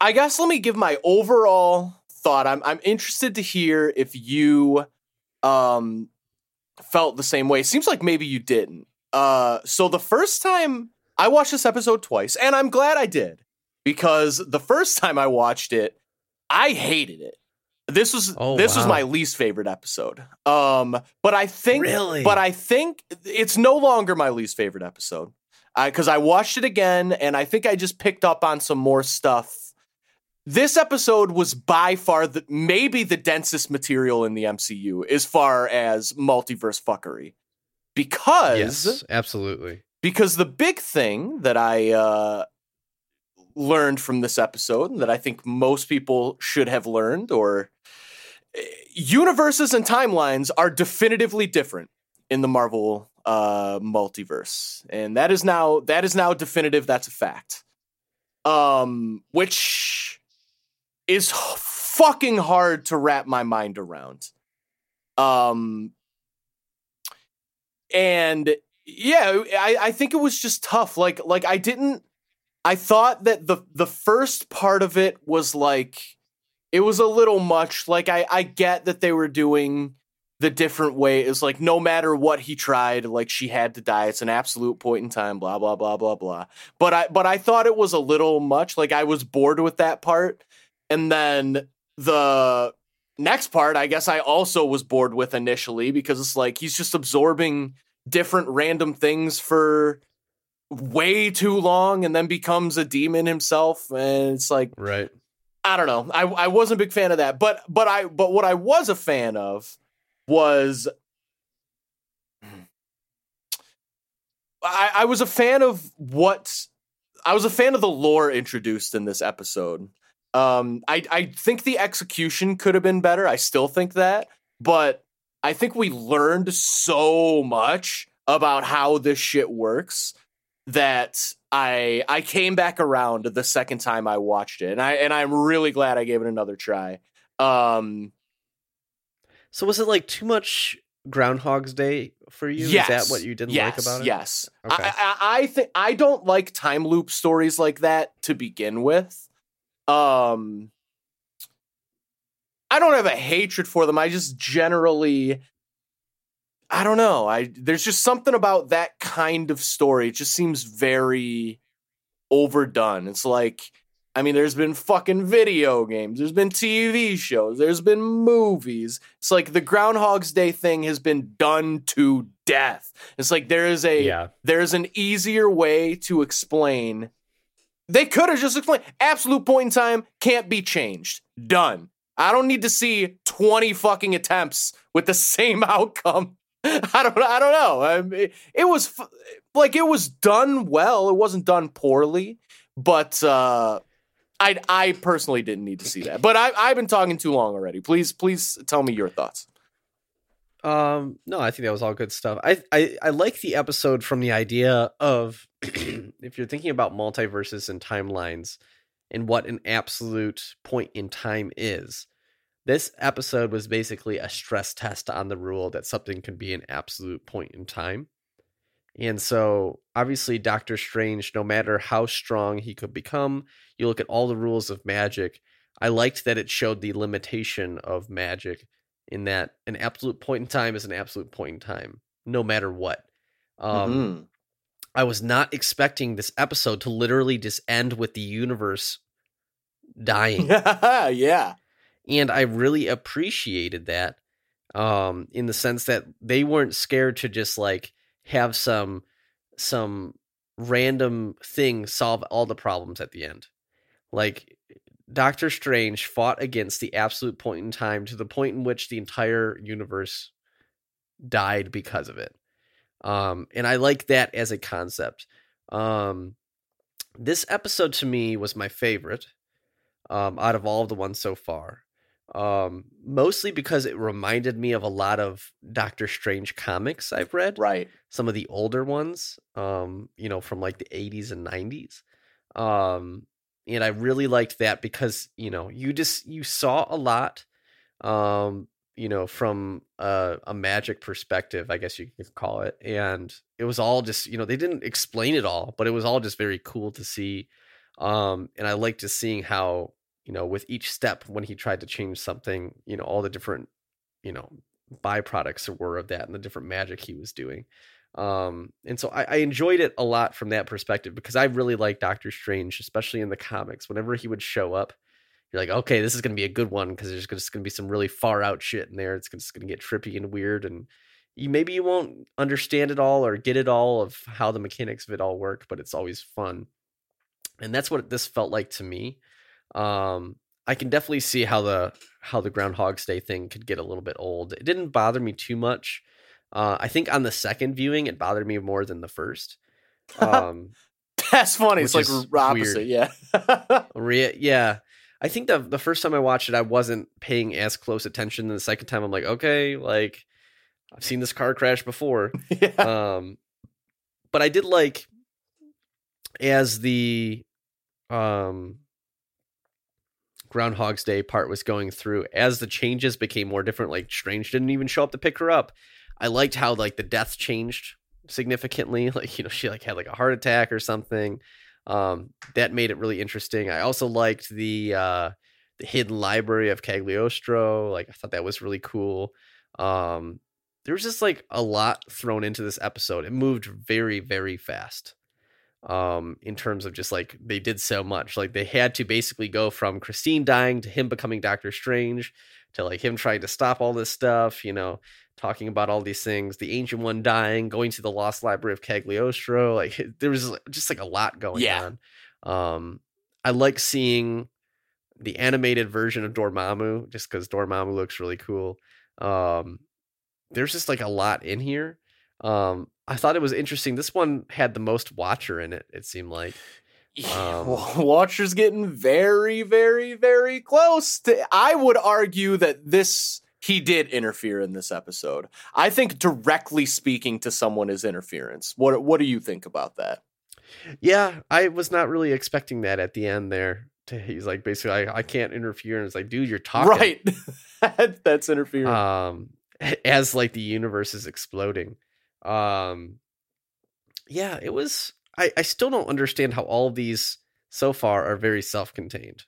I guess let me give my overall thought. I'm I'm interested to hear if you um felt the same way. Seems like maybe you didn't. Uh so the first time I watched this episode twice and I'm glad I did because the first time I watched it I hated it. This was Oh, this was my least favorite episode. Um but I think Really? but I think it's no longer my least favorite episode because I, watched it again and I think I just picked up on some more stuff. This episode was by far the maybe the densest material in the MCU as far as multiverse fuckery. Because yes, absolutely. because the big thing that I uh, learned from this episode, and that I think most people should have learned, or universes and timelines are definitively different in the Marvel uh, multiverse, and that is now that is now definitive. That's a fact. Um, which is fucking hard to wrap my mind around. Um, and yeah, I, I think it was just tough. Like like I didn't I thought that the the first part of it was like it was a little much. Like I I get that they were doing the different way. It's like no matter what he tried, like she had to die. It's an absolute point in time, blah blah blah blah blah. But I but I thought it was a little much. Like I was bored with that part. And then the next part, I guess I also was bored with initially because it's like he's just absorbing different random things for way too long and then becomes a demon himself and it's like Right. I don't know. I I wasn't a big fan of that. But but I but what I was a fan of was I, I was a fan of what I was a fan of the lore introduced in this episode. Um I I think the execution could have been better. I still think that, but I think we learned so much about how this shit works that I I came back around the second time I watched it, and I and I'm really glad I gave it another try. Um, So was it like too much Groundhog's Day for you? Yes. Is that what you didn't yes, like about it? Yes. Okay. I, I, I think I don't like time loop stories like that to begin with. Um, I don't have a hatred for them. I just generally, I don't know. I there's just something about that kind of story. It just seems very overdone. It's like. I mean, there's been fucking video games, there's been TV shows, there's been movies. It's like the Groundhog's Day thing has been done to death. It's like there is a Yeah. there's an easier way to explain. They could have just explained absolute point in time can't be changed. Done. I don't need to see 20 fucking attempts with the *laughs* same outcome. *laughs* I don't I don't know. I mean, it was like it was done well. It wasn't done poorly, but uh I I personally didn't need to see that. But I I've been talking too long already. Please please tell me your thoughts. Um, no, I think that was all good stuff. I I, I like the episode from the idea of *clears throat* if you're thinking about multiverses and timelines and what an absolute point in time is. This episode was basically a stress test on the rule that something can be an absolute point in time. And so, obviously, Doctor Strange, no matter how strong he could become, you look at all the rules of magic. I liked that it showed the limitation of magic in that an absolute point in time is an absolute point in time, no matter what. Um, Mhm. I was not expecting this episode to literally just end with the universe dying. *laughs* yeah. And I really appreciated that um in the sense that they weren't scared to just like have some some random thing solve all the problems at the end. Like Doctor Strange fought against the absolute point in time to the point in which the entire universe died because of it. Um, and I like that as a concept. Um, this episode to me was my favorite um, out of all of the ones so far. Um, mostly because it reminded me of a lot of Doctor Strange comics I've read Right. some of the older ones, um, you know, from like the 80s and 90s. Um, and I really liked that because, you know, you just you saw a lot um, you know, from a, a magic perspective, I guess you could call it. And it was all just, you know, they didn't explain it all, but it was all just very cool to see. Um, and I liked just seeing how, you know, with each step when he tried to change something, you know, all the different, you know, byproducts were of that and the different magic he was doing. Um, and so I, I enjoyed it a lot from that perspective because I really like Doctor Strange, especially in the comics. Whenever he would show up, you're like, okay, this is going to be a good one because there's just going to be some really far out shit in there. It's just going to get trippy and weird, and you maybe you won't understand it all or get it all of how the mechanics of it all work, but it's always fun. And that's what this felt like to me. Um, I can definitely see how the how the Groundhog's Day thing could get a little bit old. It didn't bother me too much. Uh, I think on the second viewing, it bothered me more than the first. *laughs* Um, That's funny. It's like opposite. Yeah. *laughs* Re- yeah. I think the the first time I watched it, I wasn't paying as close attention. The second time, I'm like, okay, like I've seen this car crash before. *laughs* yeah. Um, but I did like as the um Groundhog's Day part was going through, as the changes became more different. Like Strange didn't even show up to pick her up. I liked how like the death changed significantly. *laughs* Like you know, she like had like a heart attack or something um, that made it really interesting. I also liked the uh, the hidden library of Cagliostro. Like I thought that was really cool. Um, there was just like a lot thrown into this episode. It moved very very fast. Um, in terms of just like they did so much. Like they had to basically go from Christine dying to him becoming Doctor Strange to like him trying to stop all this stuff. You know, talking about all these things, the ancient one dying, going to the lost library of Cagliostro. Like *laughs* there was just like a lot going Yeah. on. Um, I like seeing the animated version of Dormammu just because Dormammu looks really cool. Um, there's just like a lot in here. Um, I thought it was interesting. This one had the most Watcher in it. It seemed like. Um, *laughs* Watcher's getting very, very, very close. To, I would argue that this he did interfere in this episode. I think directly speaking to someone is interference. What What do you think about that? Yeah, I was not really expecting that at the end there. He's like basically, I, I can't interfere, and it's like, dude, you're talking. Right. *laughs* That's interference. Um, *laughs* as like the universe is exploding. Um yeah, it was I, I still don't understand how all of these so far are very self-contained.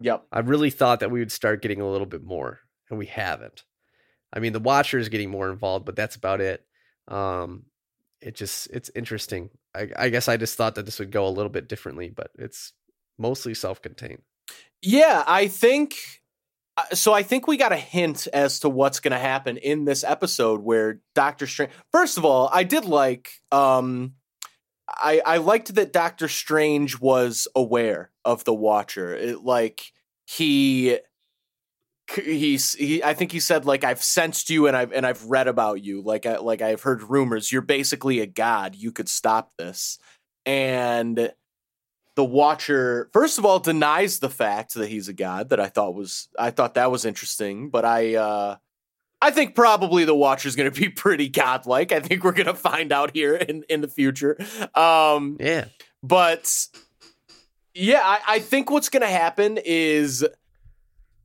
Yep. I really thought that we would start getting a little bit more, and we haven't. I mean, the Watcher is getting more involved, but that's about it. Um, it just it's interesting. I, I guess I just thought that this would go a little bit differently, but it's mostly self-contained. Yeah, I think so. I think we got a hint as to what's going to happen in this episode where Doctor Strange. First of all, I did like. Um, I I liked that Doctor Strange was aware of the Watcher. It, like he he's he I think he said like I've sensed you and I've and I've read about you like I like I've heard rumors you're basically a god you could stop this and the watcher first of all denies the fact that he's a god that I thought was I thought that was interesting but I uh I think probably the watcher's going to be *laughs* pretty godlike I think we're going to find out here in in the future um Yeah. but yeah I, I think what's going to happen is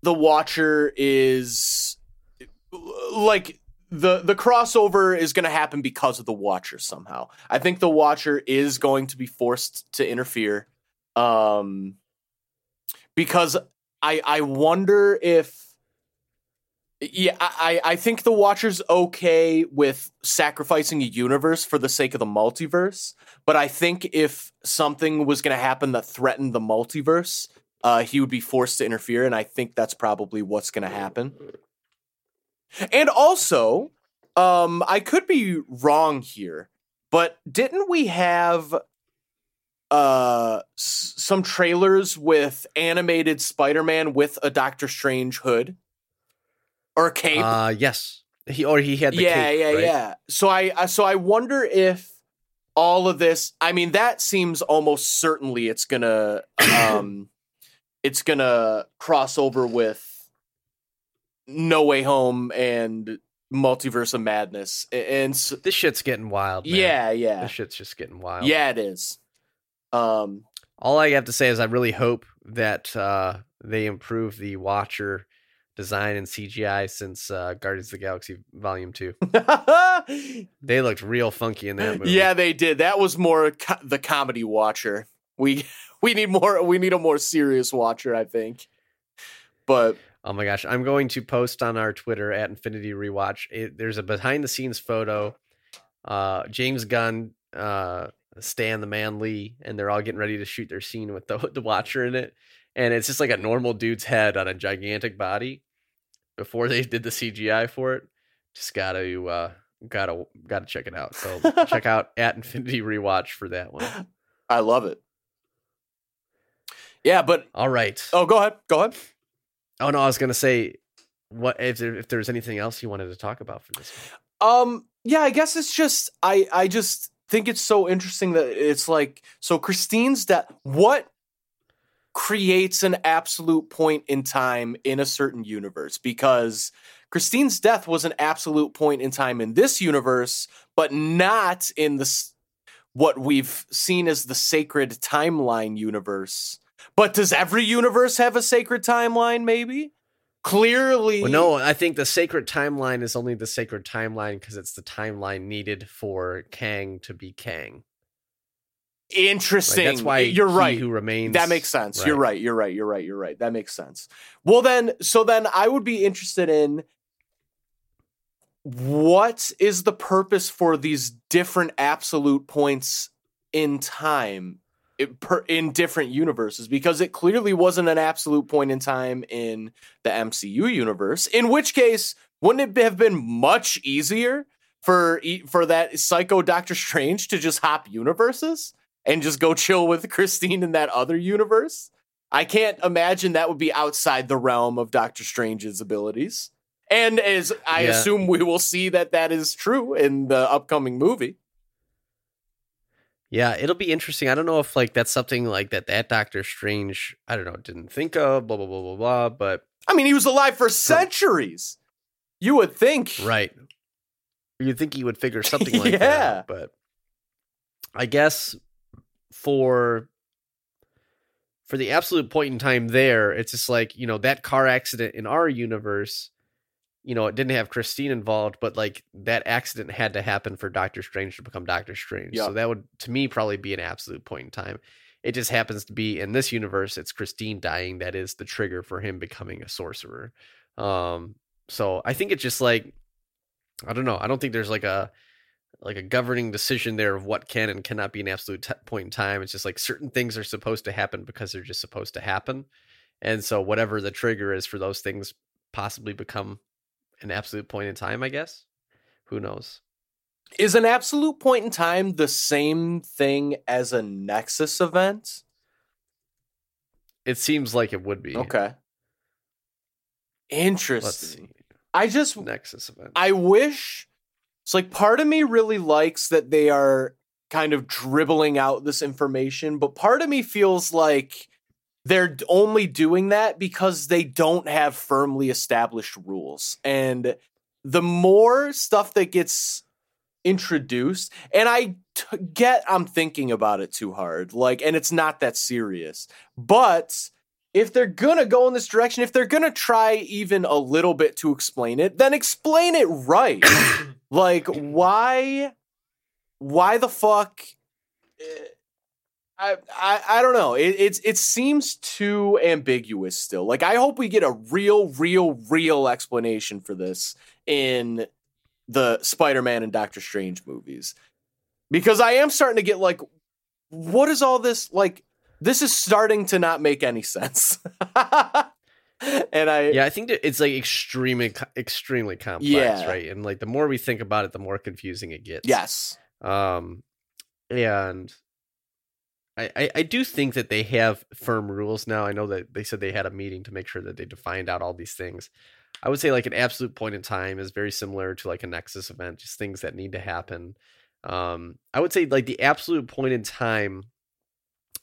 the Watcher is like the the crossover is going to happen because of the Watcher somehow. I think the Watcher is going to be forced to interfere, um, because I I wonder if. Yeah, I, I think the Watcher's okay with sacrificing a universe for the sake of the multiverse, but I think if something was going to happen that threatened the multiverse, uh, he would be forced to interfere, and I think that's probably what's going to happen. And also, um, I could be wrong here, but didn't we have uh s- some trailers with animated Spider-Man with a Doctor Strange hood or a cape? Uh yes. He or he had the yeah, cape, yeah, right? yeah. So I, I so I wonder if all of this. I mean, that seems almost certainly it's gonna *coughs* um, it's gonna cross over with No Way Home and Multiverse of Madness, and so, This shit's getting wild. Man. yeah, yeah, This shit's just getting wild. yeah, it is. Um, All I have to say is I really hope that uh, they improve the Watcher design and CGI since uh, Guardians of the Galaxy Volume Two. *laughs* They looked real funky in that movie. yeah, they did. That was more co- the comedy Watcher. We *laughs* we need more. We need a more serious Watcher, I think. But Oh my gosh, I'm going to post on our Twitter at Infinity Rewatch. It, there's a behind the scenes photo. Uh, James Gunn, uh, Stan the Man Lee, and they're all getting ready to shoot their scene with the *laughs* the Watcher in it, and it's just like a normal dude's head on a gigantic body. Before they did the CGI for it, just gotta uh, gotta gotta check it out. So *laughs* check out at Infinity Rewatch for that one. I love it. Yeah, but All right. oh, go ahead. Go ahead. Oh no, I was gonna say, what if there, if there's anything else you wanted to talk about for this one? Um, yeah, I guess it's just I I just think it's so interesting that it's like so Christine's death. What creates an absolute point in time in a certain universe? Because Christine's death was an absolute point in time in this universe, but not in the what we've seen as the sacred timeline universe. But does every universe have a sacred timeline? Maybe. Clearly, Well, no, I think the sacred timeline is only the sacred timeline because it's the timeline needed for Kang to be Kang. Like, Interesting. that's why you're he right. Who remains? That makes sense. You're right. You're right. You're right. You're right. That makes sense. Well, then, so then I would be interested in what is the purpose for these different absolute points in time per- in different universes because it clearly wasn't an absolute point in time in the MCU universe. In which case, wouldn't it have been much easier for for that psycho Doctor Strange to just hop universes and just go chill with Christine in that other universe? I can't imagine that would be outside the realm of Doctor Strange's abilities. And as I Yeah. assume we will see that that is true in the upcoming movie. Yeah, it'll be interesting. I don't know if like that's something like that that Doctor Strange, I don't know, didn't think of, blah blah blah blah blah. But I mean, he was alive for centuries. You would think. right, you'd think he would figure *laughs* something like that. Yeah. out, But I guess for for the absolute point in time there, it's just like you know that car accident in our universe you know, it didn't have Christine involved, but like that accident had to happen for Doctor Strange to become Doctor Strange. Yeah. So that would, to me, probably be an absolute point in time. It just happens to be in this universe, it's Christine dying that is the trigger for him becoming a sorcerer. Um, so I think it's just like, I don't know. I don't think there's like a like a governing decision there of what can and cannot be an absolute t- point in time. It's just like certain things are supposed to happen because they're just supposed to happen. And so whatever the trigger is for those things possibly become an absolute point in time, I guess. Who knows? Is an absolute point in time the same thing as a Nexus event? It seems like it would be. Okay. Interesting. I just Nexus event. I wish it's like part of me really likes that they are kind of dribbling out this information, but part of me feels like they're only doing that because they don't have firmly established rules. And the more stuff that gets introduced, and I t- get I'm thinking about it too hard, like, and it's not that serious, but if they're gonna go in this direction, if they're gonna try even a little bit to explain it, then explain it right. *coughs* like, why? Why the fuck? Eh, I, I I don't know. It it's it seems too ambiguous still. Like I hope we get a real, real, real explanation for this in the Spider-Man and Doctor Strange movies. Because I am starting to get like, what is all this like? This is starting to not make any sense. *laughs* and I yeah, I think that it's like extremely, extremely complex, Yeah. right? And like the more we think about it, the more confusing it gets. yes. Um, and I, I I do think that they have firm rules now. I know that they said they had a meeting to make sure that they defined out all these things. I would say like an absolute point in time is very similar to like a Nexus event, just things that need to happen. Um, I would say like the absolute point in time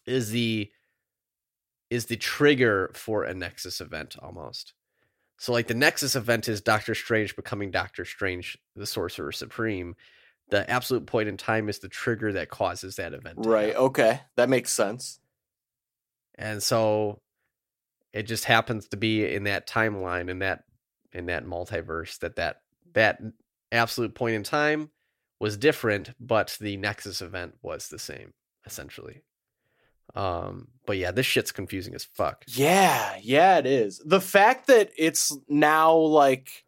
is the is the trigger for a Nexus event almost. So like the Nexus event is Doctor Strange becoming Doctor Strange, the Sorcerer Supreme. The absolute point in time is the trigger that causes that event. Right. happen. Okay. That makes sense. And so it just happens to be in that timeline in that in that multiverse that that that absolute point in time was different, but the Nexus event was the same essentially. Um, but yeah, this shit's confusing as fuck. Yeah, yeah, it is. The fact that it's now like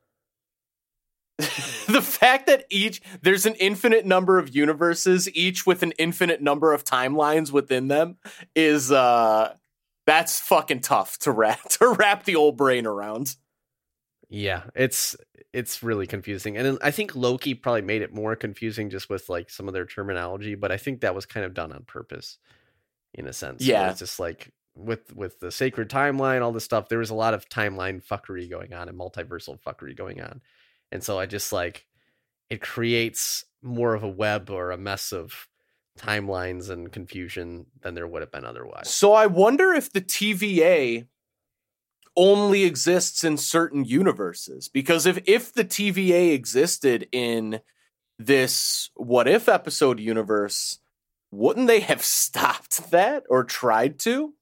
*laughs* the fact that each there's an infinite number of universes, each with an infinite number of timelines within them, is uh that's fucking tough to wrap *laughs* to wrap the old brain around. Yeah, it's it's really confusing, and I think Loki probably made it more confusing just with like some of their terminology, but I think that was kind of done on purpose, in a sense. Yeah. it's just like with with the sacred timeline, all this stuff. There was a lot of timeline fuckery going on and multiversal fuckery going on, and so I just like it creates more of a web or a mess of timelines and confusion than there would have been otherwise. So I wonder if the TVA only exists in certain universes because if if the TVA existed in this what if episode universe wouldn't they have *laughs* stopped that or tried to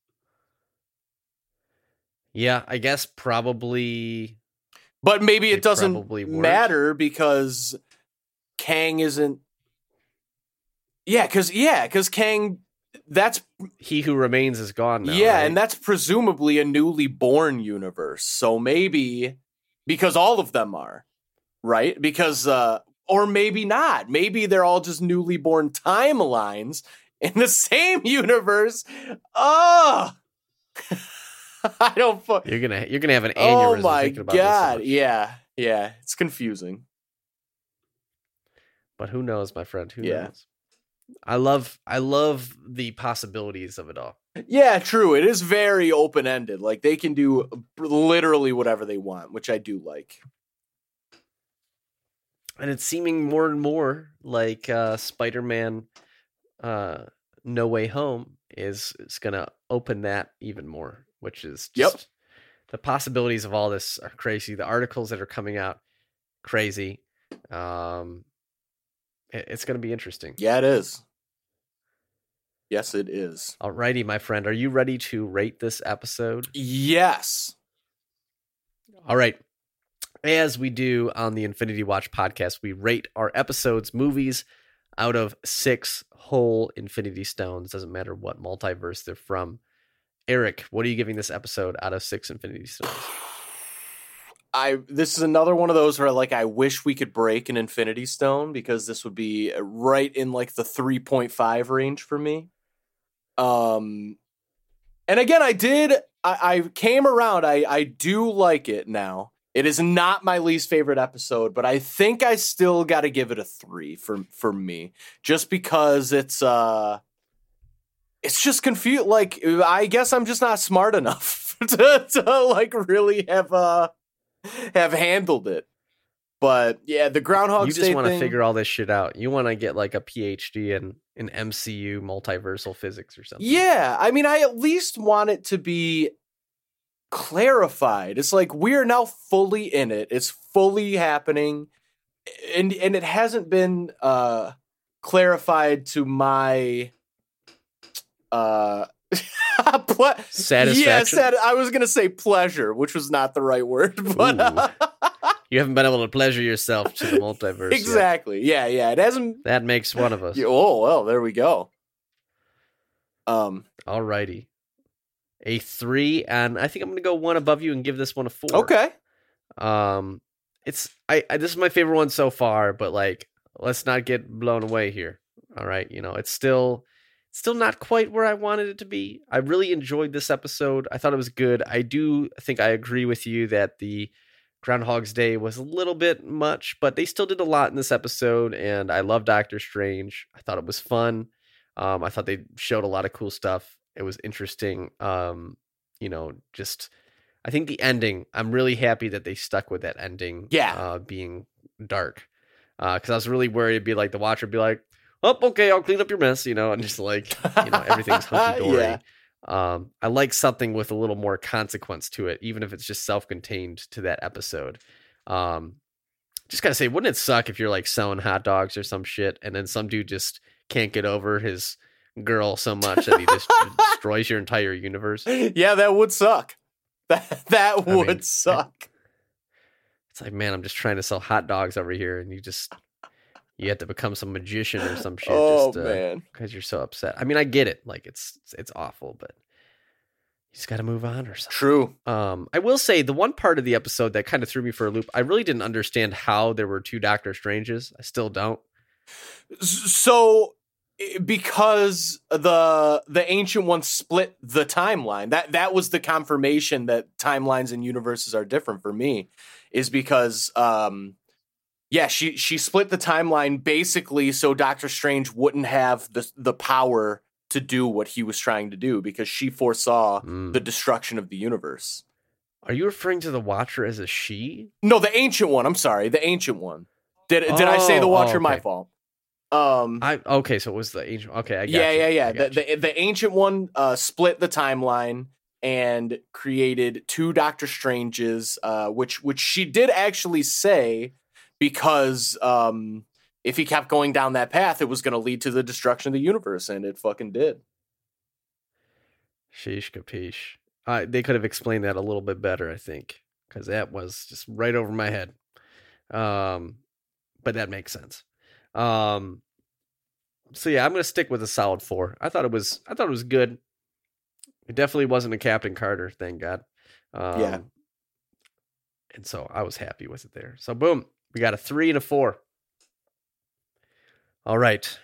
Yeah, I guess probably but maybe They it doesn't matter because Kang isn't yeah cuz yeah cuz Kang that's he who remains is gone now. yeah, right? and that's presumably a newly born universe. So maybe because all of them are, right? Because uh or maybe not. Maybe they're all just newly born timelines in the *laughs* same universe. Oh. *laughs* *laughs* I don't fu- You're gonna you're gonna have an aneurysm. Oh my about god. Yeah. Yeah, it's confusing. But who knows, my friend? Who Yeah. knows? I love I love the possibilities of it all. Yeah, true. It is very open ended. Like they can do literally whatever they want, which I do like. And it's seeming more and more like uh Spider-Man uh No Way Home is is gonna open that even more, which is Yep. the possibilities of all this are crazy. The articles that are coming out, crazy. Um it- it's gonna be interesting. Yeah, it is. Yes, it is. Alrighty, my friend. Are you ready to rate this episode? Yes. All right. as we do on the Infinity Watch podcast, we rate our episodes, movies out of six whole Infinity Stones. Doesn't matter what multiverse they're from. Erik, what are you giving this episode out of six Infinity Stones? I this is another one of those where like I wish we could break an Infinity Stone because this would be right in like the 3.5 range for me. Um and again I did I, I came around. I I do like it now. It is not my least favorite episode, but I think I still got to give it a 3 for for me just because it's uh it's just confused like I guess I'm just not smart enough *laughs* to, to like really have uh have handled it. But yeah, the Groundhog you just want to figure all this shit out. You want to get like a PhD in in MCU multiversal physics or something. Yeah, I mean, I at least want it to be clarified. It's like we're now fully in it. It's fully happening, and and it hasn't been uh clarified to my uh. *laughs* ple- Satisfaction. Yeah, sad- I was gonna say pleasure, which was not the right word, *laughs* but uh, *laughs* You haven't been able to pleasure yourself to the multiverse. yet. exactly. Yeah, yeah. It hasn't. That makes one of us. Oh well, there we go. Um. Alrighty. A three, and I think I'm gonna go one above you and give this one a four. Okay. Um, it's I, I this is my favorite one so far, but like let's not get blown away here. All right, you know it's still still not quite where I wanted it to be. I really enjoyed this episode. I thought it was good. I do think I agree with you that the Groundhog's Day was a little bit much, but they still did a lot in this episode, and I love Doctor Strange. I thought it was fun. Um, I thought they showed a lot of cool stuff. It was interesting. Um, you know, just I think the ending. I'm really happy that they stuck with that ending. Yeah. uh, being dark, because I was really worried it'd be like the Watcher would be like, "Oh, okay, I'll clean up your mess," you know, and just like you know everything's *laughs* hunky dory. Yeah. Um, I like something with a little more consequence to it, even if it's just self-contained to that episode. Um, just gotta say, wouldn't it suck if you're like selling hot dogs or some shit, and then some dude just can't get over his girl so much that he just *laughs* destroys your entire universe? yeah, that would suck. *laughs* That that I would mean, suck. It's like, man, I'm just trying to sell hot dogs over here, and you just you have to become some magician or some shit oh just uh, man. because you're so upset. I mean, I get it, like it's it's, it's awful, but you just got to move on or something. True. Um, I will say the one part of the episode that kind of threw me for a loop. I really didn't understand how there were two Doctor Stranges. I still don't. So because the the ancient one split the timeline. That that was the confirmation that timelines and universes are different for me is because um yeah, she she split the timeline basically so Doctor Strange wouldn't have the the power to do what he was trying to do because she foresaw Mm. the destruction of the universe. Are you referring to the Watcher as a she? No, the ancient one. I'm sorry, the ancient one. Did did I say the Oh, Watcher? oh, My fault. Um. I okay, so it was the ancient. Okay, I got yeah, you. yeah, yeah. I The, the the ancient one uh, split the timeline and created two Doctor Stranges, uh, which which she did actually say because um, if he kept going down that path, it was going to lead to the destruction of the universe, and it fucking did. Sheesh capiche. Uh, they could have explained that a little bit better, I think, because that was just right over my head. Um, but that makes sense. Um, so yeah, I'm gonna stick with a solid four. I thought it was, I thought it was good. It definitely wasn't a Captain Carter, thank God. Um, Yeah. And so I was happy with it there. So boom, we got a three and a four. All right.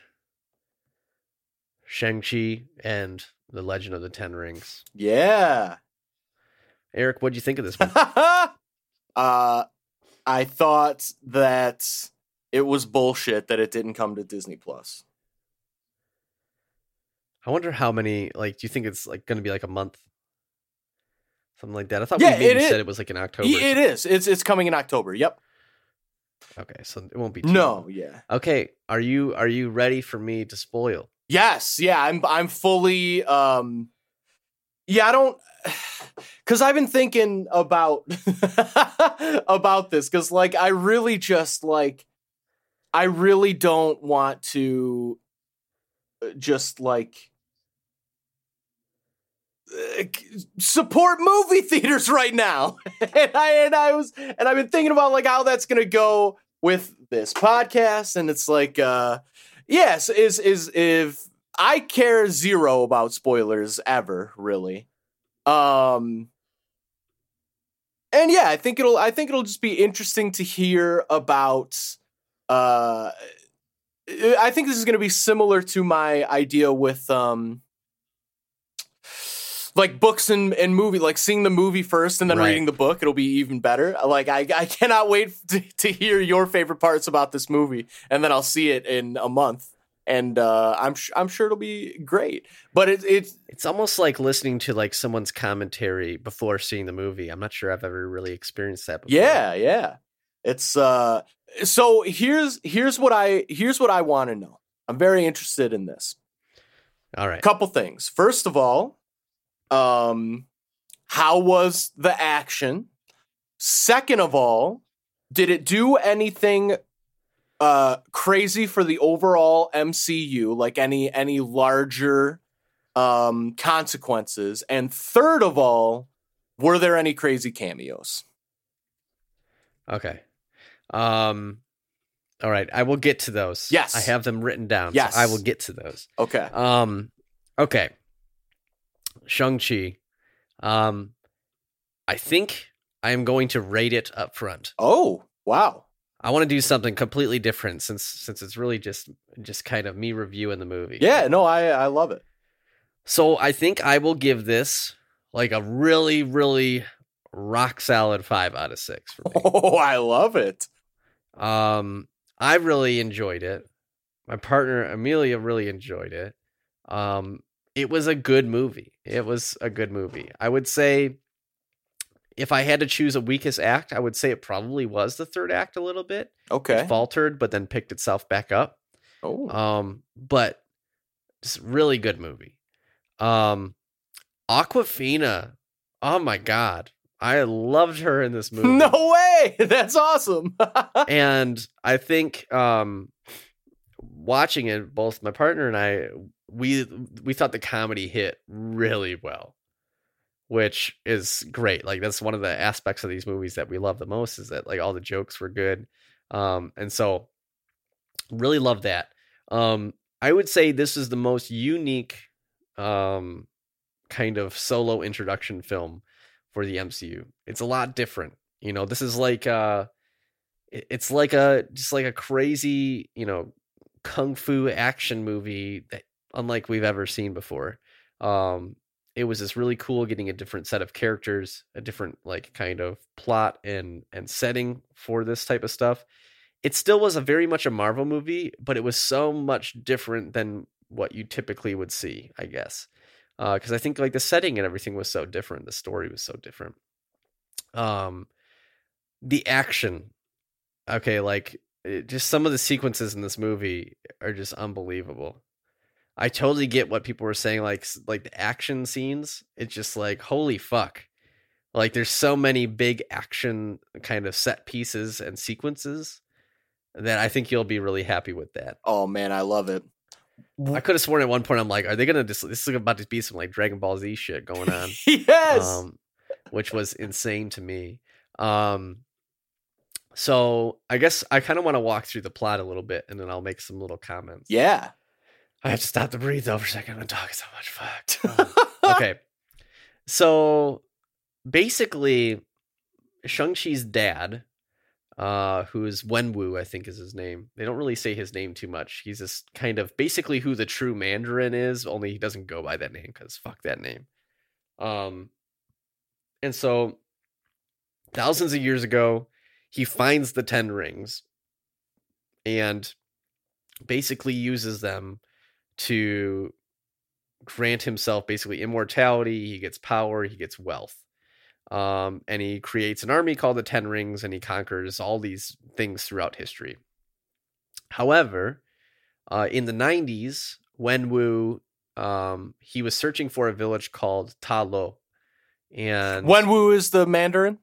Shang-Chi and the Legend of the Ten Rings. Yeah. Erik, what'd you think of this one? *laughs* uh, I thought that it was bullshit that it didn't come to Disney Plus. I wonder how many. Like, do you think it's like going to be like a month, something like that? I thought Yeah, we maybe it is. said it was like in October. It is. It's it's coming in October. Yep. Okay, so it won't be. Too No. long. Yeah. Okay, are you are you ready for me to spoil? Yes, yeah, I'm I'm fully um yeah, I don't *sighs* cuz I've been thinking about *laughs* about this cuz like I really just like I really don't want to uh, just like support movie theaters right now. *laughs* and I and I was and I've been thinking about like how that's gonna go with this podcast, and it's like, uh, yes, is is if I care zero about spoilers ever, really. Um, and yeah, I think it'll I think it'll just be interesting to hear about. Uh, I think this is going to be similar to my idea with um like books and, and movie, like seeing the movie first and then Right. reading the book, it'll be even better. Like I, I cannot wait *laughs* to, to hear your favorite parts about this movie, and then I'll see it in a month, and uh, I'm sh- I'm sure it'll be great. But it, it's It's almost like listening to like someone's commentary before seeing the movie. I'm not sure I've ever really experienced that before. yeah, yeah. It's uh. So here's here's what I here's what I want to know. I'm very interested in this. All right. couple things. First of all, um, how was the action? Second of all, did it do anything uh crazy for the overall MCU, like any any larger um consequences? And third of all, were there any crazy cameos? Okay. Um all right, I will get to those. Yes. I have them written down. Yes. So I will get to those. Okay. Um okay. Shang-Chi. Um I think I am going to rate it up front. Oh, wow. I want to do something completely different since since it's really just just kind of me reviewing the movie. Yeah, no, I I love it. So I think I will give this like a really, really rock solid five out of six for me. Oh, I love it. Um, I really enjoyed it. My partner Amelia really enjoyed it. Um, it was a good movie. It was a good movie. I would say if I had to choose a weakest act, I would say it probably was the third act a little bit. Okay. It faltered, but then picked itself back up. Oh. Um, but just really good movie. Um, Awkwafina. Oh my god, I loved her in this *laughs* movie. No way! *laughs* That's awesome. *laughs* and I think um, watching it, both my partner and I, we we thought the comedy hit really well, which is great. Like that's one of the aspects of these movies that we love the most is that like all the jokes were good, um, and so really love that. Um, I would say this is the most unique um, kind of solo introduction film for the MCU. It's a lot different. You know, this is like uh it's like a just like a crazy, you know, kung fu action movie that unlike we've ever seen before. Um it was just really cool getting a different set of characters, a different like kind of plot and and setting for this type of stuff. It still was a very much a Marvel movie, but it was so much different than what you typically would see, I guess. Because I think like the setting and everything was so different, the story was so different. Um, the action, okay, like it, just some of the sequences in this movie are just unbelievable. I totally get what people were saying, like like the action scenes. It's just like holy fuck, like there's so many big action kind of set pieces and sequences that I think you'll be really happy with that. oh man, I love it. I could have sworn at one point I'm like, are they gonna just this is about to be some like Dragon Ball Z shit going on, *laughs* yes. um, which was insane to me. Um, so I guess I kind of want to walk through the plot a little bit, and then I'll make some little comments. yeah. I have to stop to breathe though for a second. I'm talking so much. Fuck. Um, *laughs* okay. So basically, Shang-Chi's dad, uh, who is Wenwu, I think is his name. They don't really say his name too much. He's just kind of basically who the true Mandarin is, only he doesn't go by that name because fuck that name. Um, and so thousands of years ago, he finds the Ten Rings and basically uses them to grant himself basically immortality. He gets power, he gets wealth. Um, and he creates an army called the Ten Rings and he conquers all these things throughout history. However, uh, in the 90s, Wenwu, um, he was searching for a village called Ta Lo. And Wenwu is the Mandarin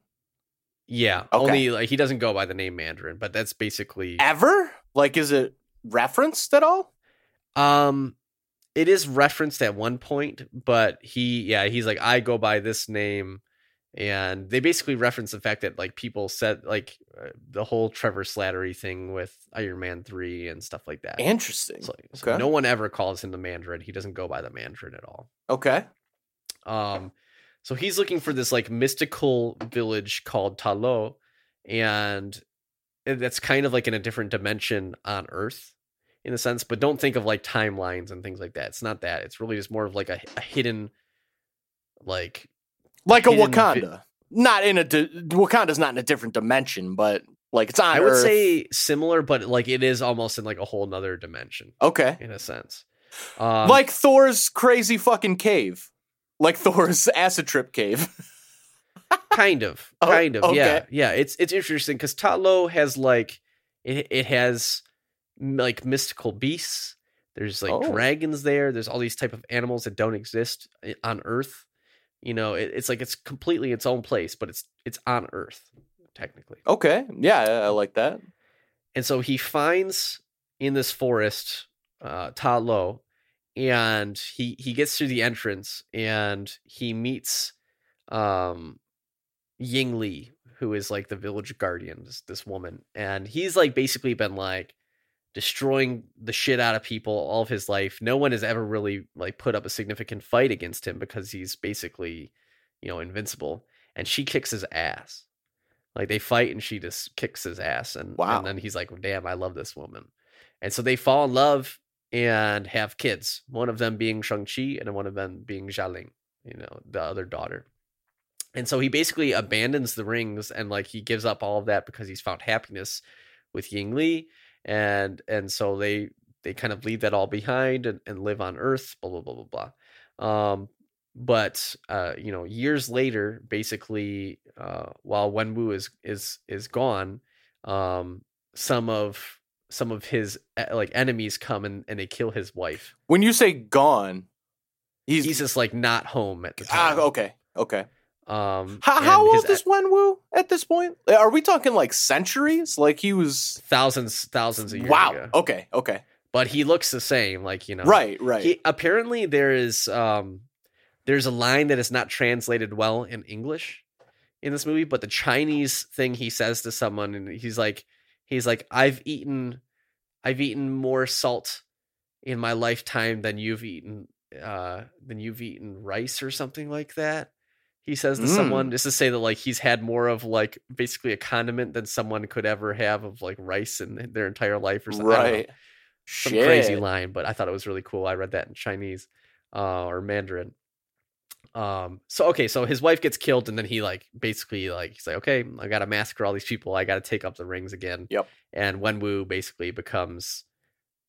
yeah, Okay. only like he doesn't go by the name Mandarin, but that's basically ever? Like, is it referenced at all? Um, it is referenced at one point, but he yeah, he's like I go by this name and they basically reference the fact that like people said like uh, the whole Trevor Slattery thing with Iron Man 3 and stuff like that. Interesting. So, so Okay. no one ever calls him the Mandarin. He doesn't go by the Mandarin at all. Okay. Um, so he's looking for this like mystical village called Talo, and that's kind of like in a different dimension on Earth, in a sense. But don't think of like timelines and things like that. It's not that. It's really just more of like a, a hidden, like Like a Hidden vi- Wakanda. Not in a di- Wakanda's not in a different dimension, but like it's on I would Earth. say similar, but like it is almost in like a whole nother dimension okay. in a sense. Um, like Thor's crazy fucking cave. Like Thor's *laughs* acid trip cave. kind of *laughs* Oh, kind of yeah okay. yeah it's it's interesting because Talo has like it, it has like mystical beasts there's like Oh. dragons there there's all these type of animals that don't exist on earth you know it, it's like it's completely its own place but it's it's on earth technically okay. Yeah, I like that. and so he finds in this forest uh Ta Lo and he he gets through the entrance and he meets um Ying Li who is like the village guardian this, this woman and he's like basically been like destroying the shit out of people all of his life. No one has ever really like put up a significant fight against him because he's basically you know invincible and she kicks his ass. Like they fight and she just kicks his ass and, Wow. and then he's like damn i love this woman. And so they fall in love and have kids one of them being shang-chi and one of them being Xialing, you know the other daughter. And so he basically abandons the rings and like he gives up all of that because he's found happiness with ying li and and so they they kind of leave that all behind and, and live on earth blah blah blah blah blah um but uh you know years later basically uh while wenwu is is is gone um some of some of his uh, like enemies come and, and they kill his wife When you say gone, he's, he's just like not home at the ah, time okay. Okay. Um How, how old is Wenwu at this point? Are we talking like centuries? Like he was thousands thousands of years Wow. ago Okay. Okay. but he looks the same like you know Right. Right. He, apparently there is um there's a line that is not translated well in English in this movie, but the Chinese thing he says to someone and he's like he's like I've eaten I've eaten more salt in my lifetime than you've eaten uh than you've eaten rice or something like that. He says to Mm. someone just to say that like he's had more of like basically a condiment than someone could ever have of like rice in their entire life or something. I don't know right. some Shit. crazy line, but I thought it was really cool. I read that in Chinese uh, or Mandarin. Um, so okay, so his wife gets killed, and then he like basically like he's like, okay, I got to massacre all these people. I got to take up the rings again. Yep. And Wenwu basically becomes,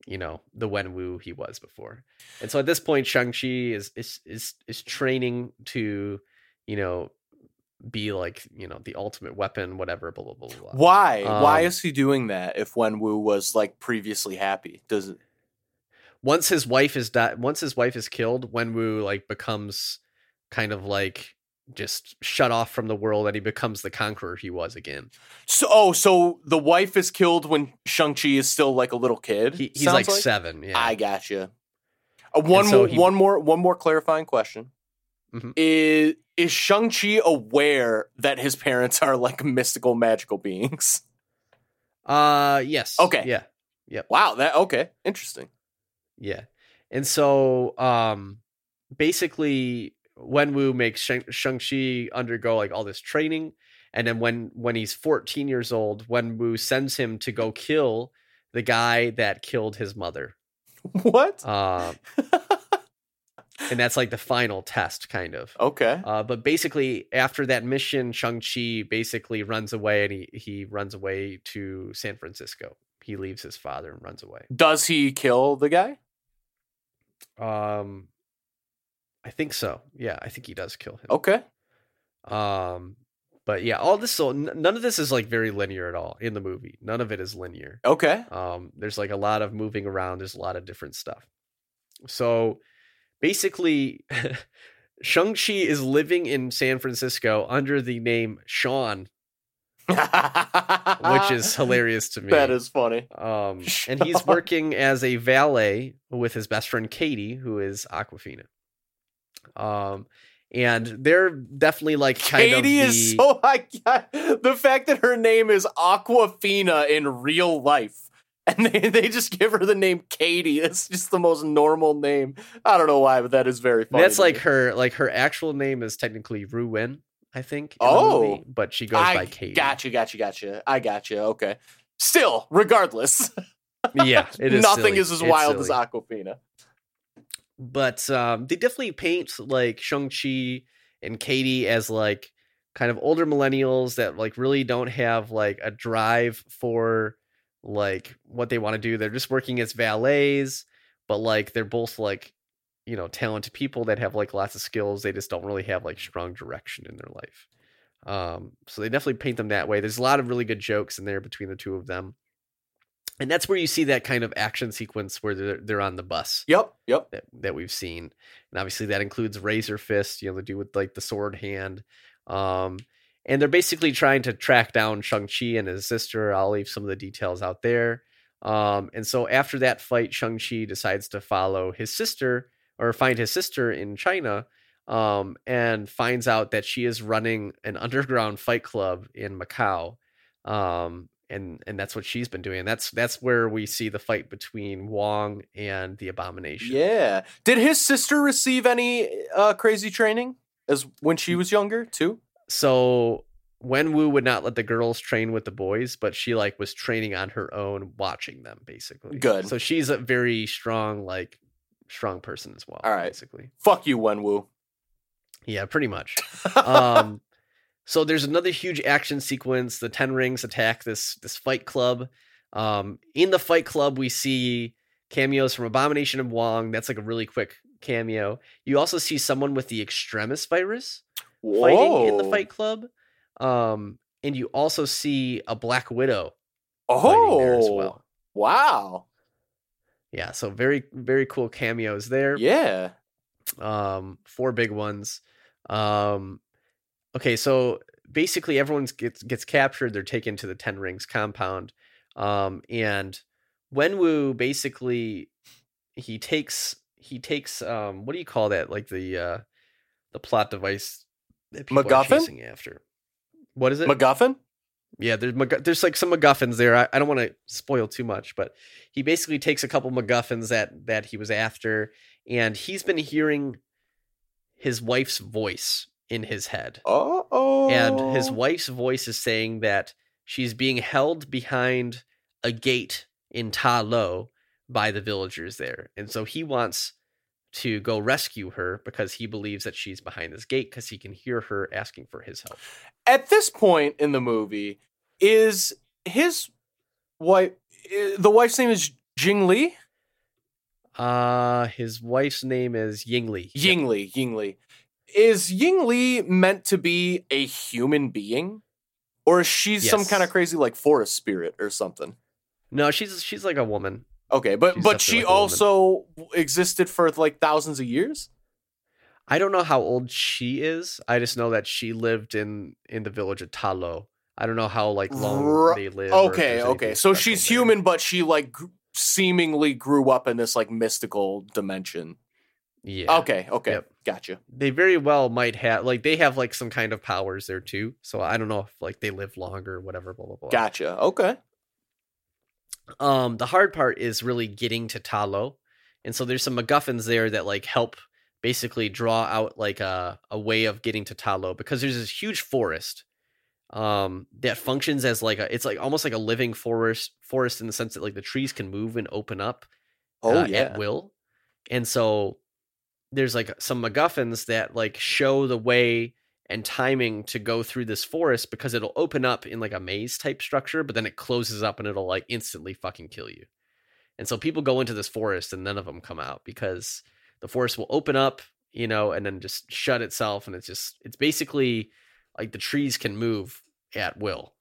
you know, the Wenwu he was before. And so at this point, Shang Chi is is is is training to, you know, be like you know the ultimate weapon, whatever. Blah blah blah blah. Why? Why Um, is he doing that if Wenwu was like previously happy? Does it once his wife is di- once his wife is killed, Wenwu like becomes kind of like just shut off from the world and he becomes the conqueror he was again. So oh, so the wife is killed when Shang-Chi is still like a little kid? He, he's sounds like, seven, yeah. I gotcha. Uh, one so more he- one more one more clarifying question. Mhm. Is is Shang-Chi aware that his parents are like mystical magical beings? uh yes. Okay. Yeah. Yeah. Wow, that okay. Interesting. Yeah. And so um basically Wenwu makes Shang- Shang-Chi undergo like all this training and then when when he's 14 years old, Wenwu sends him to go kill the guy that killed his mother. What? Uh, and that's like the final test kind of. okay. Uh, but basically, after that mission, Shang Chi basically runs away, and he he runs away to San Francisco. He leaves his father and runs away. Does he kill the guy? Um, I think so. Yeah, I think he does kill him. Okay. Um, but yeah, all this so n- none of this is like very linear at all in the movie. None of it is linear. Okay. Um, there's like a lot of moving around. There's a lot of different stuff. So basically, *laughs* Shang-Chi is living in San Francisco under the name Sean. which is *laughs* hilarious to me. that is funny. *laughs* Um, and he's working as a valet with his best friend Katie, who is Awkwafina. Um, and they're definitely like kind Katie of the, is so I the fact that her name is Awkwafina in real life. And they, *laughs* they just give her the name Katie. It's just the most normal name. I don't know why, but that is very funny. that's like me. her like her actual name is technically Ruin, I think. Oh. movie, but she goes I by Katie. Gotcha, gotcha, gotcha. I gotcha. Okay. Still, regardless, *laughs* Yeah, it is. nothing silly. is as It's wild silly. as Awkwafina. but um, they definitely paint like Shang Chi and Katie as like kind of older millennials that like really don't have like a drive for like what they want to do. They're just working as valets, but like they're both like you know talented people that have like lots of skills. They just don't really have like strong direction in their life. Um, so they definitely paint them that way. There's a lot of really good jokes in there between the two of them. And that's where you see that kind of action sequence where they're, they're on the bus Yep, yep. that, that we've seen. And obviously that includes Razor Fist, you know, the dude with like the sword hand. Um, and they're basically trying to track down Shang-Chi and his sister. I'll leave some of the details out there. Um, and so after that fight, Shang-Chi decides to follow his sister or find his sister in China um, and finds out that she is running an *laughs* underground fight club in Macau. Um, and and that's what she's been doing. That's that's where we see the fight between Wong and the Abomination. Yeah. Did his sister receive any uh, crazy training as when she was younger too? So Wen Wu would not let the girls train with the boys, but she like was training on her own, watching them basically. Good. So she's a very strong, like strong person as well. All right. Basically. Fuck you, Wenwu. Yeah, pretty much. *laughs* um so there's another huge action sequence the 10 rings attack this this fight club um in the fight club we see cameos from abomination and wong that's like a really quick cameo you also see someone with the extremis virus fighting in the fight club um and you also see a black widow there as Oh, well. wow. yeah so very very cool cameos there. Yeah. um four big ones. Um okay so basically everyone gets gets captured they're taken to the 10 rings compound um and wenwu basically he takes he takes um what do you call that? Like the uh the plot device that people are MacGuffin? chasing after what is it MacGuffin? yeah, there's there's like some MacGuffins there. I, I don't want to spoil too much, but he basically takes a couple MacGuffins that that he was after, and he's been hearing his wife's voice in his head, Oh. and his wife's voice is saying that she's being held behind a gate in Ta Lo by the villagers there, and so he wants to go rescue her because he believes that she's behind this gate because he can hear her asking for his help. At this point in the movie, is his wife the wife's name is Jing Li? Uh his wife's name is Yingli. Yep. Ying Li, Ying Li. Is Ying Li meant to be a human being? Or is she some kind of crazy like forest spirit or something? No, she's she's like a woman. Okay, but She's but she like also existed for like thousands of years? I don't know how old she is. I just know that she lived in in the village of Talo. I don't know how like long Ru- they live. Okay, okay. So she's there. human, but she like gr- seemingly grew up in this like mystical dimension. Yeah. Okay, okay. Yep. Gotcha. They very well might have like they have like some kind of powers there too. So I don't know if like they live longer or whatever. Blah blah blah. Gotcha. Okay. Um the hard part is really getting to Talo. And so there's some MacGuffins there that like help basically draw out like a, a way of getting to Talo because there's this huge forest um that functions as like a it's like almost like a living forest forest in the sense that like the trees can move and open up Oh uh, yeah. at will. And so there's like some MacGuffins that like show the way and timing to go through this forest because it'll open up in like a maze type structure, but then it closes up and it'll like instantly fucking kill you. And so people go into this forest and none of them come out because the forest will open up, you know, and then just shut itself. And it's just, it's basically like the trees can move at will,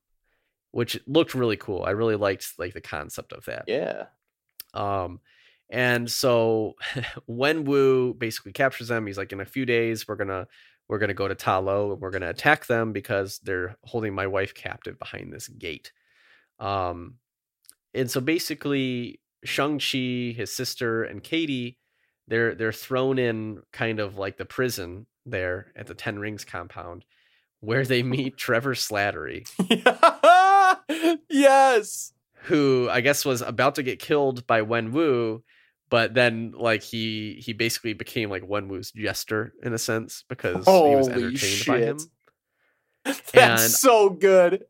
which looked really cool. I really liked like the concept of that. Yeah. Um, and so *laughs* Wen Wu basically captures them, he's like, in a few days, we're gonna we're going to go to Ta Lo and we're going to attack them because they're holding my wife captive behind this gate. Um, and so basically, Shang Chi, his sister, and Katie, they're they're thrown in kind of like the prison there at the Ten Rings compound, where they meet Trevor Slattery, *laughs* yes. who I guess was about to get killed by Wen Wu, but then like he he basically became like Wen Wu's jester in a sense because he was Holy entertained by him. *laughs* That's And- so good.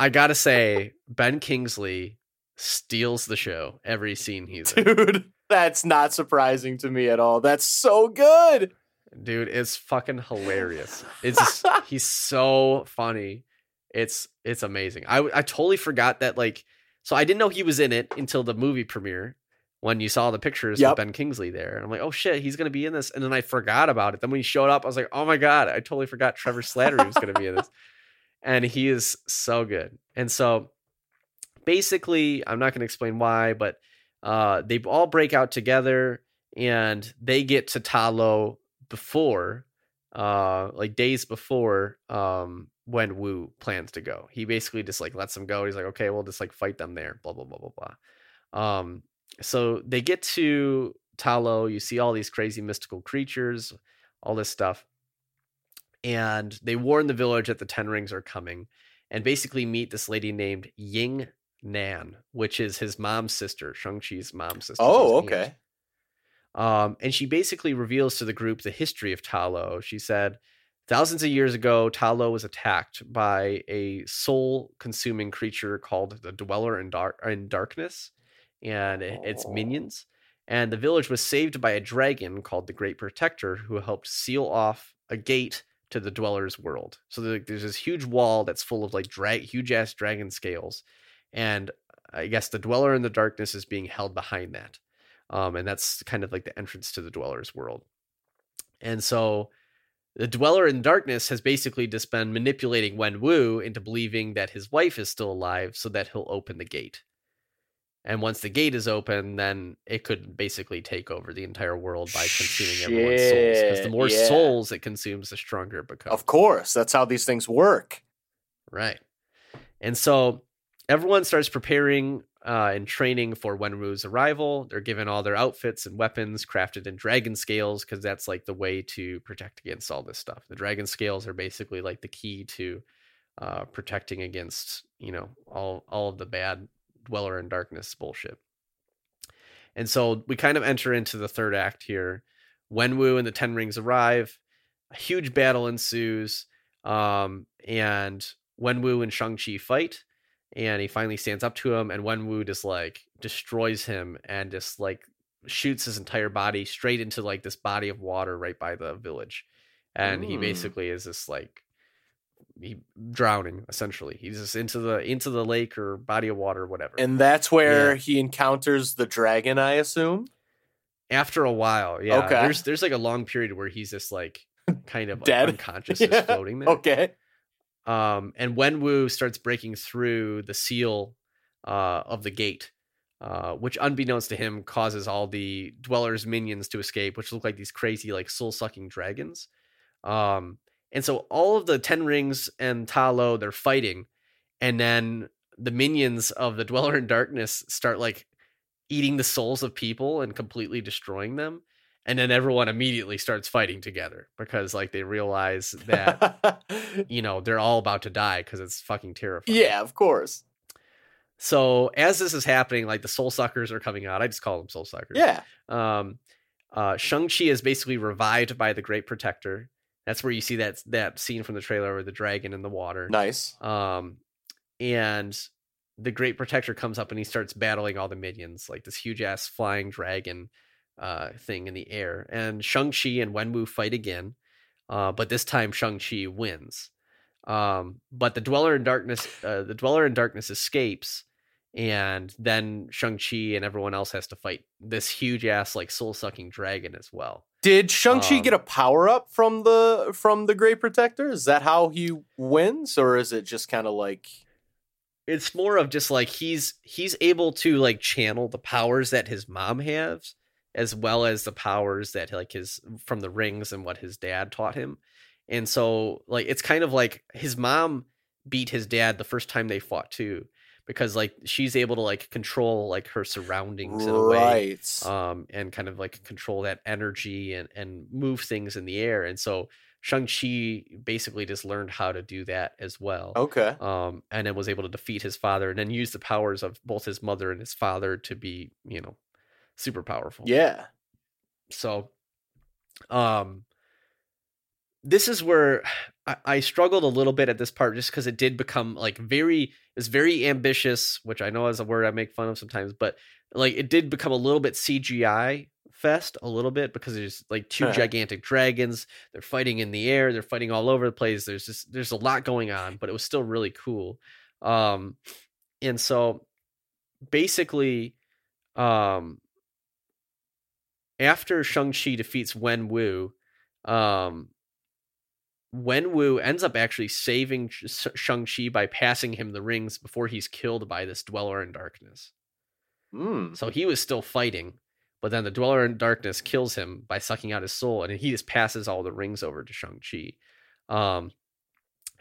I gotta say, *laughs* Ben Kingsley steals the show every scene he's in. Dude, that's not surprising to me at all. That's so good. Dude, it's fucking hilarious. It's just, *laughs* he's so funny. It's it's amazing. I I totally forgot that like so I didn't know he was in it until the movie premiere when you saw the pictures Yep. of Ben Kingsley there. And I'm like, oh shit, he's gonna be in this. And then I forgot about it. Then when he showed up, I was like, oh my god, I totally forgot Trevor Slattery was gonna be in this. *laughs* And he is so good. And so basically, I'm not gonna explain why, but uh they all break out together and they get to Talo before uh like days before um Wen Wu plans to go. He basically just like lets them go. He's like, okay, we'll just like fight them there, blah blah blah blah blah. Um so they get to Talo, you see all these crazy mystical creatures, all this stuff. And they warn the village that the Ten Rings are coming and basically meet this lady named Ying Nan, which is his mom's sister, Shang-Chi's mom's sister. Oh, okay. Um, and she basically reveals to the group the history of Talo. She said, thousands of years ago, Talo was attacked by a soul-consuming creature called the Dweller in, Dark- in Darkness and its Oh. minions. And the village was saved by a dragon called the Great Protector, who helped seal off a gate to the Dweller's world. So there's this huge wall that's full of like dra- huge ass dragon scales, and I guess the Dweller in the Darkness is being held behind that um, and that's kind of like the entrance to the dweller's world and so the dweller in darkness has basically just been manipulating wen wu into believing that his wife is still alive so that he'll open the gate and once the gate is open then it could basically take over the entire world by consuming everyone's souls because the more yeah. souls it consumes the stronger it becomes Of course. That's how these things work. Right. And so everyone starts preparing uh, and training for Wenwu's arrival. They're given all their outfits and weapons crafted in dragon scales because that's like the way to protect against all this stuff. The dragon scales are basically like the key to uh, protecting against you know all all of the bad dweller in darkness bullshit. And so we kind of enter into the third act here. Wenwu and the Ten Rings arrive. A huge battle ensues. Um, and Wenwu and Shang-Chi fight, and he finally stands up to him, and Wenwu just like destroys him and just like shoots his entire body straight into like this body of water right by the village. And he basically is just like he drowning essentially. He's just into the into the lake or body of water, whatever. And that's where Yeah. he encounters the dragon, I assume. after a while, yeah, Okay. there's there's like a long period where he's just like *laughs* kind of Dead? unconscious, Yeah. just *laughs* floating there. Okay. um, and Wenwu starts breaking through the seal uh, of the gate, uh, which, unbeknownst to him, causes all the dwellers' minions to escape, which look like these crazy, like soul sucking dragons. Um, and so all of the Ten Rings and Talo they're fighting, and then the minions of the *laughs* Dweller in Darkness start like eating the souls of people and completely destroying them. And then everyone immediately starts fighting together because like they realize that *laughs* you know they're all about to die because it's fucking terrifying. yeah, of course. So as this is happening, like the soul suckers are coming out. I just call them soul suckers. Yeah. Um, uh, Shang Chi is basically revived by the Great Protector. That's where you see that that scene from the trailer with the dragon in the water. Nice. Um, and the Great Protector comes up and he starts battling all the minions, like this huge ass flying dragon uh, thing in the air. And Shang-Chi and Wenwu fight again, uh, but this time Shang-Chi wins. Um, but the Dweller in Darkness, uh, the Dweller in Darkness escapes, and then Shang-Chi and everyone else has to fight this huge ass like soul sucking dragon as well. Did Shang-Chi Um, get a power up from the from the Great Protector? Is that how he wins? Or is it just kind of like it's more of just like he's he's able to like channel the powers that his mom has as well as the powers that like his from the rings and what his dad taught him and so like it's kind of like his mom beat his dad the first time they fought too because like she's able to like control like her surroundings in a way right. um and kind of like control that energy and and move things in the air and so Shang-Chi basically just learned how to do that as well okay. um and then was able to defeat his father and then use the powers of both his mother and his father to be you know super powerful Yeah. so, um, this is where *sighs* I, I struggled a little bit at this part just because it did become like very, was very ambitious, which I know is a word I make fun of sometimes, but like it did become a little bit CGI fest a little bit because there's like 2 Uh-huh. gigantic dragons. They're fighting in the air. They're fighting all over the place. There's just there's a lot going on, but it was still really cool. Um, and so basically, um, after Shang-Chi defeats Wen Wu, um, Wen Wu ends up actually saving Sh- Shang-Chi by passing him the rings before he's killed by this Dweller in Darkness. Mm. So he was still fighting, but then the Dweller in Darkness kills him by sucking out his soul, and he just passes all the rings over to Shang-Chi. Um,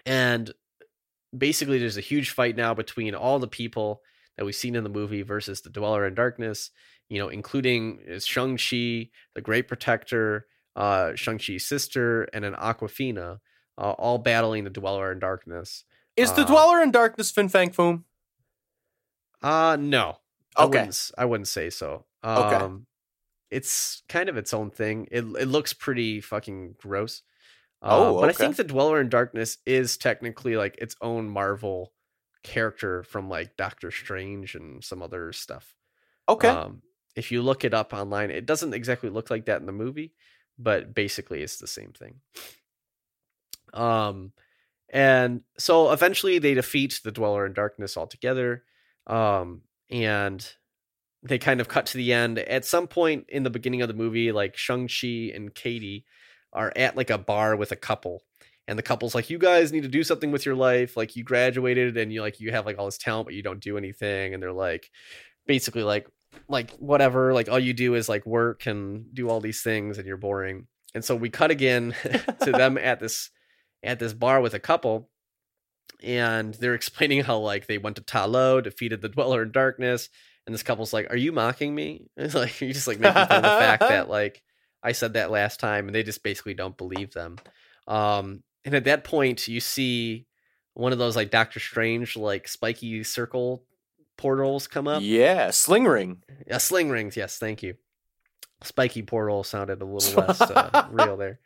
and basically, there's a huge fight now between all the people that we've seen in the movie versus the Dweller in Darkness, you know, including uh, Shang-Chi, the Great Protector, uh, Shang-Chi's sister, and an Awkwafina, uh, all battling the Dweller in Darkness. Is the uh, Dweller in Darkness Fin Fang Foom? Uh no. I Okay. wouldn't, s- I wouldn't say so. Okay. Um it's kind of its own thing. It it looks pretty fucking gross. Uh, Oh, but I think the Dweller in Darkness is technically like its own Marvel character from like Doctor Strange and some other stuff. Okay. Um, if you look it up online, it doesn't exactly look like that in the movie, but basically it's the same thing. Um, and so eventually they defeat the Dweller in Darkness altogether. Um, and they kind of cut to the end. At some point in the beginning of the movie, like Shang-Chi and Katie are at like a bar with a couple. And the couple's like, you guys need to do something with your life. Like you graduated and you like you have like all this talent, but you don't do anything. And they're like basically like like whatever, like all you do is like work and do all these things and you're boring. And so we cut again *laughs* to them at this at this bar with a couple and they're *laughs* explaining how like they went to Talo, defeated the Dweller in Darkness, and this couple's like, "Are you mocking me?" *laughs* It's like you just like making fun of the fact that like I said that last time, and they just basically don't believe them. Um, and at that point, you see one of those like Doctor Strange like spiky circle portals come up. yeah, Sling Ring. Yeah, sling rings. Yes, thank you. Spiky portal sounded a little less uh, *laughs* real there.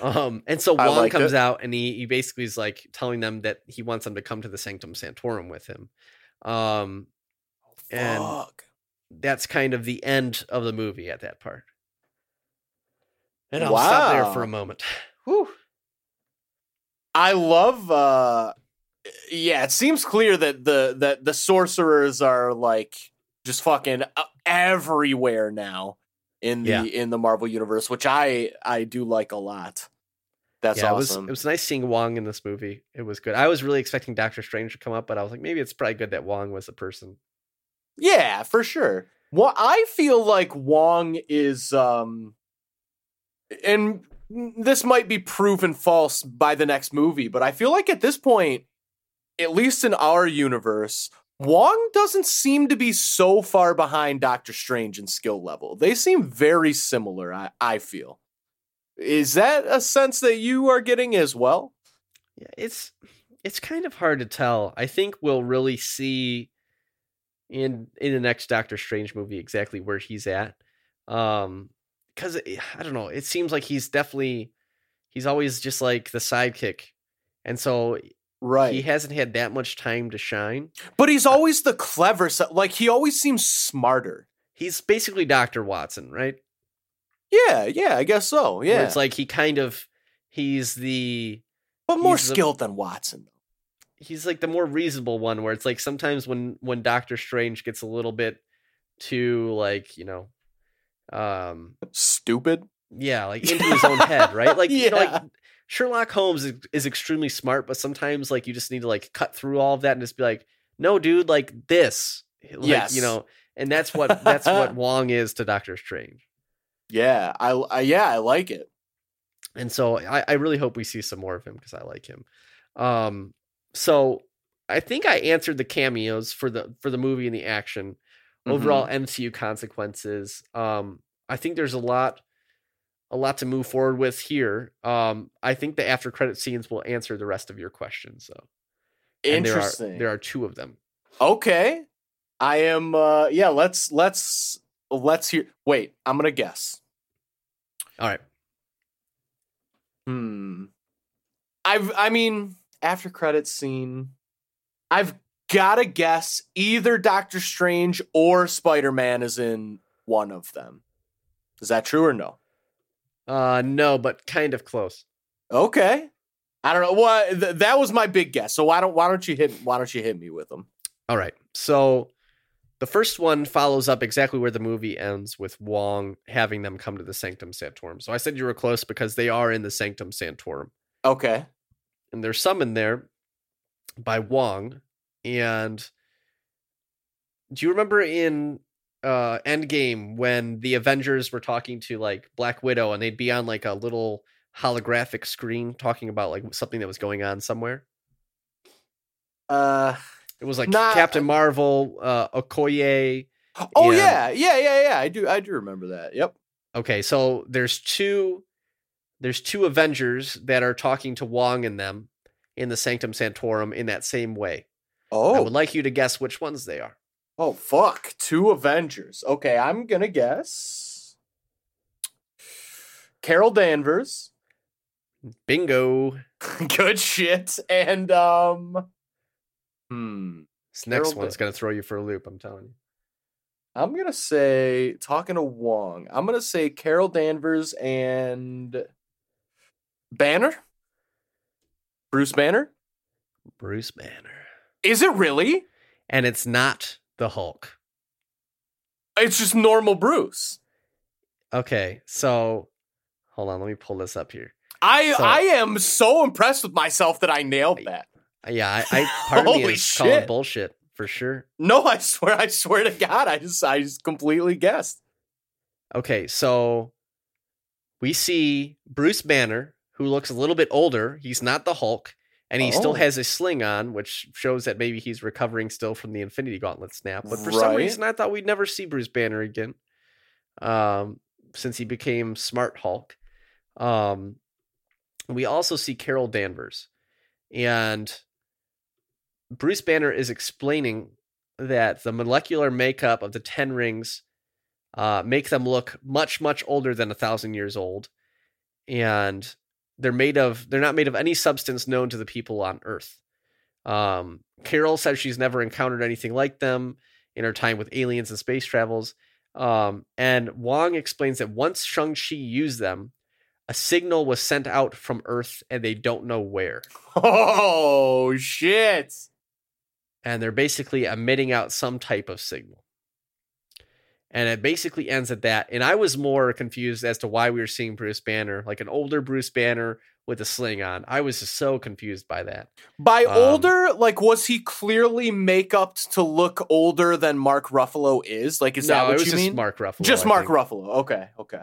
Um, and so Wong liked comes it. out and he, he basically is like telling them that he wants them to come to the Sanctum Sanctorum with him. Um, And- Fuck. that's kind of the end of the movie at that part. And I'll stop there for a moment. *sighs* Whew. I love uh yeah, it seems clear that the that the sorcerers are like just fucking everywhere now in the Yeah. in the Marvel universe, which I I do like a lot. That's yeah, it was awesome. it was nice seeing Wong in this movie. It was good. I was really expecting Doctor Strange to come up, but I was like, maybe it's probably good that Wong was the person. Yeah, for sure. Well, I feel like Wong is um and this might be proven false by the next movie, but I feel like at this point, at least in our universe, Wong doesn't seem to be so far behind Doctor Strange in skill level. They seem very similar, I, I feel. Is that a sense that you are getting as well? Yeah, it's it's kind of hard to tell. I think we'll really see in in the next Doctor Strange movie exactly where he's at. Um cuz I don't know, it seems like he's definitely he's always just like the sidekick. And so Right. he hasn't had that much time to shine. but he's always the clever side. Like, he always seems smarter. He's basically Dr. Watson, right? Yeah, yeah, I guess so. Where Yeah. it's like he kind of he's the but more he's the- skilled than Watson. he's like the more reasonable one where it's like sometimes when when Doctor Strange gets a little bit too like, you know, um Stupid. yeah, like into his own head, right? *laughs* Like you know, Yeah. like Sherlock Holmes is, is extremely smart, but sometimes like you just need to like cut through all of that and just be like, "No, dude, like this." Like, Yes. you know, and that's what that's what *laughs* Wong is to Doctor Strange. Yeah, I, I yeah, I like it. and so I, I really hope we see some more of him because I like him. Um, so I think I answered the cameos for the for the movie and the action. Overall MCU consequences. Um, I think there's a lot a lot to move forward with here. Um, I think the after credit scenes will answer the rest of your questions though. And there are- Interesting. there are two of them. Okay. I am uh yeah, let's let's let's hear wait, I'm gonna guess. All right. Hmm. I've I mean, after credit scene, I've gotta guess either Doctor Strange or Spider-Man is in one of them. Is that true or no? Uh, no, but kind of close. Okay. I don't know. What th- that was my big guess. So why don't why don't you hit why don't you hit me with them? All right. So the first one follows up exactly where the movie ends with Wong having them come to the Sanctum Sanctorum. So I said you were close because they are in the Sanctum Sanctorum. Okay. And they're summoned there by Wong. And do you remember in uh Endgame when the Avengers were talking to like Black Widow and they'd be on like a little holographic screen talking about like something that was going on somewhere? Uh It was like Not- Captain Marvel, uh Okoye, Oh And- yeah. Yeah, yeah, yeah. I do I do remember that. Yep. Okay, so there's two there's two Avengers that are talking to Wong and them in the Sanctum Sanctorum in that same way. Oh. I would like you to guess which ones they are. Oh fuck. Two Avengers. Okay, I'm gonna guess. Carol Danvers. Bingo. *laughs* Good shit. And um Hmm. This next Carol one's gonna throw you for a loop, I'm telling you. I'm gonna say talking to Wong. I'm gonna say Carol Danvers and Banner. Bruce Banner. Bruce Banner. Is it really? And it's not the Hulk. It's just normal Bruce. Okay, so hold on, let me pull this up here. I So- I am so impressed with myself that I nailed that. Uh, Yeah, I, I *laughs* part of me is calling shit. bullshit for sure. No, I swear, I swear to God, I just I just completely guessed. Okay, so we see Bruce Banner, who looks a little bit older. He's not the Hulk, and he still Oh. has a sling on, which shows that maybe he's recovering still from the Infinity Gauntlet snap. But for some reason, I thought we'd never see Bruce Banner again, um, since he became Smart Hulk. Um, we also see Carol Danvers, and Bruce Banner is explaining that the molecular makeup of the Ten Rings uh, make them look much much older than a thousand years old and they're made of they're not made of any substance known to the people on earth um, carol says she's never encountered anything like them in her time with aliens and space travels um, and wong explains that once shang-chi used them a signal was sent out from earth and they don't know where Oh shit! and they're basically emitting out some type of signal. And it basically ends at that. And I was more confused as to why we were seeing Bruce Banner, like an older Bruce Banner with a sling on. I was just so confused by that. By Um, older, like, was he clearly makeup to look older than Mark Ruffalo is? Like, is no, that it what was you just mean? Mark Ruffalo. just I Mark think. Ruffalo. Okay, okay.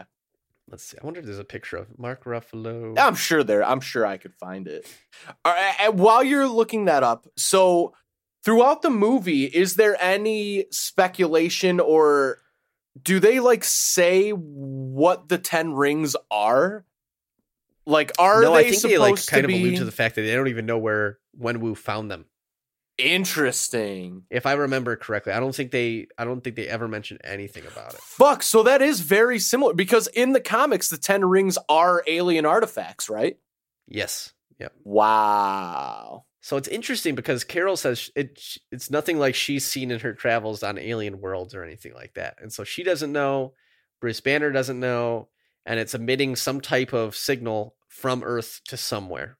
Let's see. I wonder if there's a picture of Mark Ruffalo. I'm sure there. I'm sure I could find it. All right, and while you're looking that up, so throughout the movie, is there any speculation or do they like say what the ten rings are? Like, are no, they I think supposed they like kind to of allude to the fact that they don't even know where Wenwu found them. interesting? If I remember correctly, I don't think they. I don't think they ever mentioned anything about it. Fuck. So that is very similar because in the comics, the ten rings are alien artifacts, right? Yes. Yep. Wow. So it's interesting because Carol says it it's nothing like she's seen in her travels on alien worlds or anything like that. And so she doesn't know, Bruce Banner doesn't know, and it's emitting some type of signal from Earth to somewhere.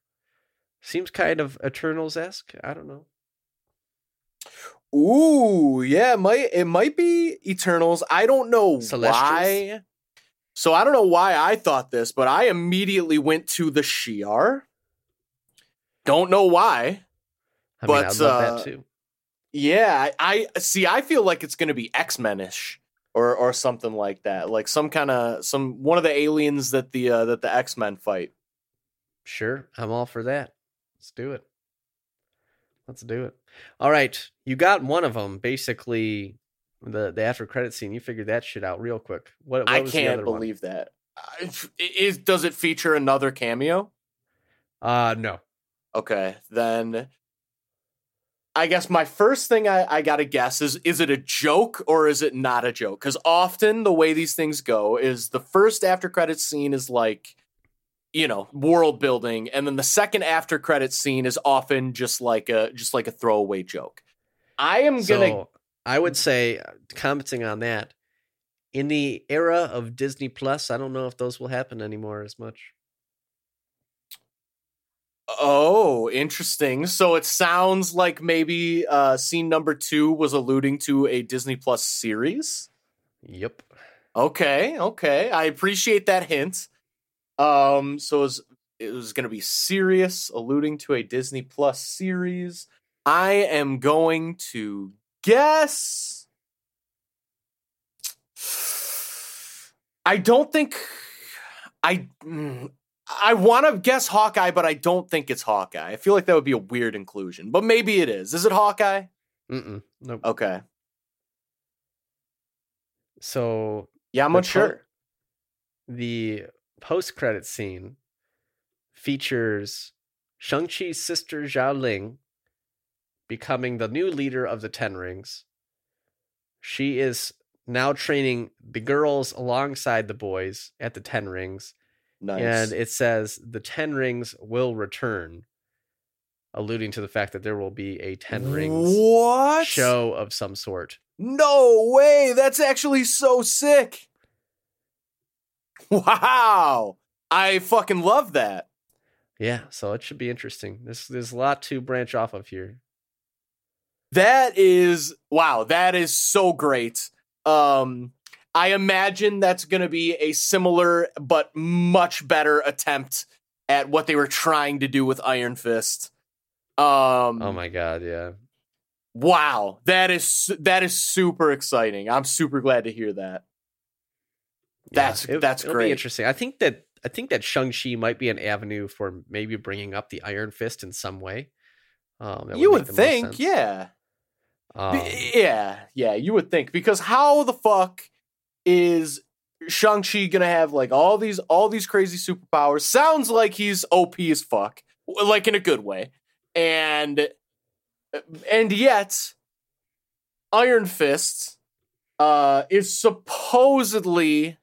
Seems kind of Eternals esque. I don't know. Ooh, yeah, it might it might be Eternals. I don't know Celestials? why. So I don't know why I thought this, but I immediately went to the Shi'ar. Don't know why. I mean, But, I'd love uh, that too. Yeah, I, I see. I feel like it's going to be X Men-ish or or something like that, like some kind of some one of the aliens that the uh, that the X Men fight. Sure, I'm all for that. Let's do it. Let's do it. All right, you got one of them. Basically, the the after credit scene. You figured that shit out real quick. What, what I was the can't other one? believe that. I- Is does it feature another cameo? Uh no. Okay, then I guess my first thing I, I gotta guess is is it a joke or is it not a joke? Because often the way these things go is the first after credit scene is like, you know, world building, and then the second after credit scene is often just like a just like a throwaway joke. I am gonna I would say, uh, commenting on that, in the era of Disney Plus, I don't know if those will happen anymore as much. Oh, interesting. So it sounds like maybe uh scene number two was alluding to a Disney Plus series. Yep. Okay, okay. I appreciate that hint. Um, so it was, it was going to be serious, alluding to a Disney Plus series. I am going to guess. I don't think I. I want to guess Hawkeye, but I don't think it's Hawkeye. I feel like that would be a weird inclusion, but maybe it is. Is it Hawkeye? Mm-mm. Nope. Okay. So Yeah, I'm The unsure. the post credit scene features Shang-Chi's sister Xialing becoming the new leader of the Ten Rings. She is now training the girls alongside the boys at the Ten Rings. Nice. And it says the Ten Rings will return, alluding to the fact that there will be a Ten Rings what? show of some sort. No way. That's actually so sick. Wow. I fucking love that. Yeah, so it should be interesting. There's there's a lot to branch off of here. That is wow, that is so great. Um I imagine that's going to be a similar but much better attempt at what they were trying to do with Iron Fist. Um Oh my god, yeah. wow, that is that is super exciting. I'm super glad to hear that. That's- that's it'll great. Be interesting. I think that I think that Shang Chi might be an avenue for maybe bringing up the Iron Fist in some way. Um, you would think, yeah. Um, yeah, yeah, you would think because how the fuck is Shang-Chi gonna have like all these all these crazy superpowers? Sounds like he's OP as fuck. Like in a good way. And and yet Iron Fist uh is supposedly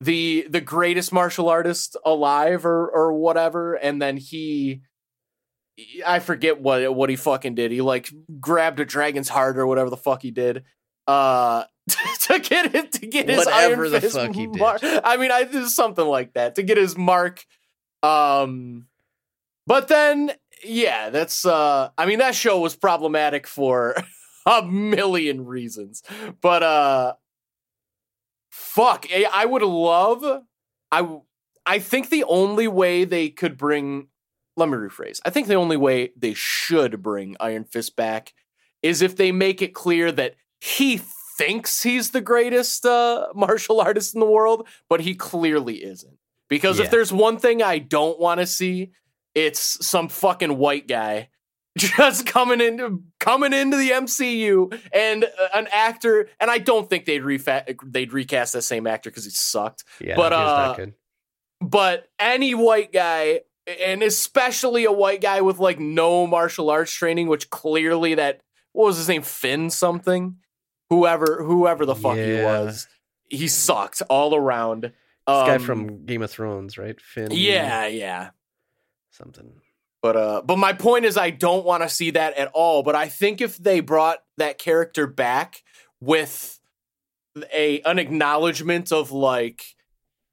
the the greatest martial artist alive or or whatever and then he I forget what what he fucking did. He like grabbed a dragon's heart or whatever the fuck he did. Uh *laughs* to get it to get his Whatever Iron the Fist fuck he did. mark. I mean, I did something like that to get his mark. Um but then yeah, that's uh I mean that show was problematic for *laughs* a million reasons. But uh fuck, I I would love I I think the only way they could bring let me rephrase. I think the only way they should bring Iron Fist back is if they make it clear that he thinks he's the greatest uh, *laughs* martial artist in the world, but he clearly isn't. Because Yeah. if there's one thing I don't want to see, it's some fucking white guy *laughs* just coming into coming into the MCU and uh, an actor. And I don't think they'd refa- they'd recast that same actor because he sucked yeah, but, uh, but any white guy and especially a white guy with like no martial arts training which clearly that what was his name finn something whoever whoever the fuck he was he sucked all around This guy Um, from Game of Thrones, right? Finn. yeah yeah something. but uh but my point is i don't want to see that at all but i think if they brought that character back with a an acknowledgement of like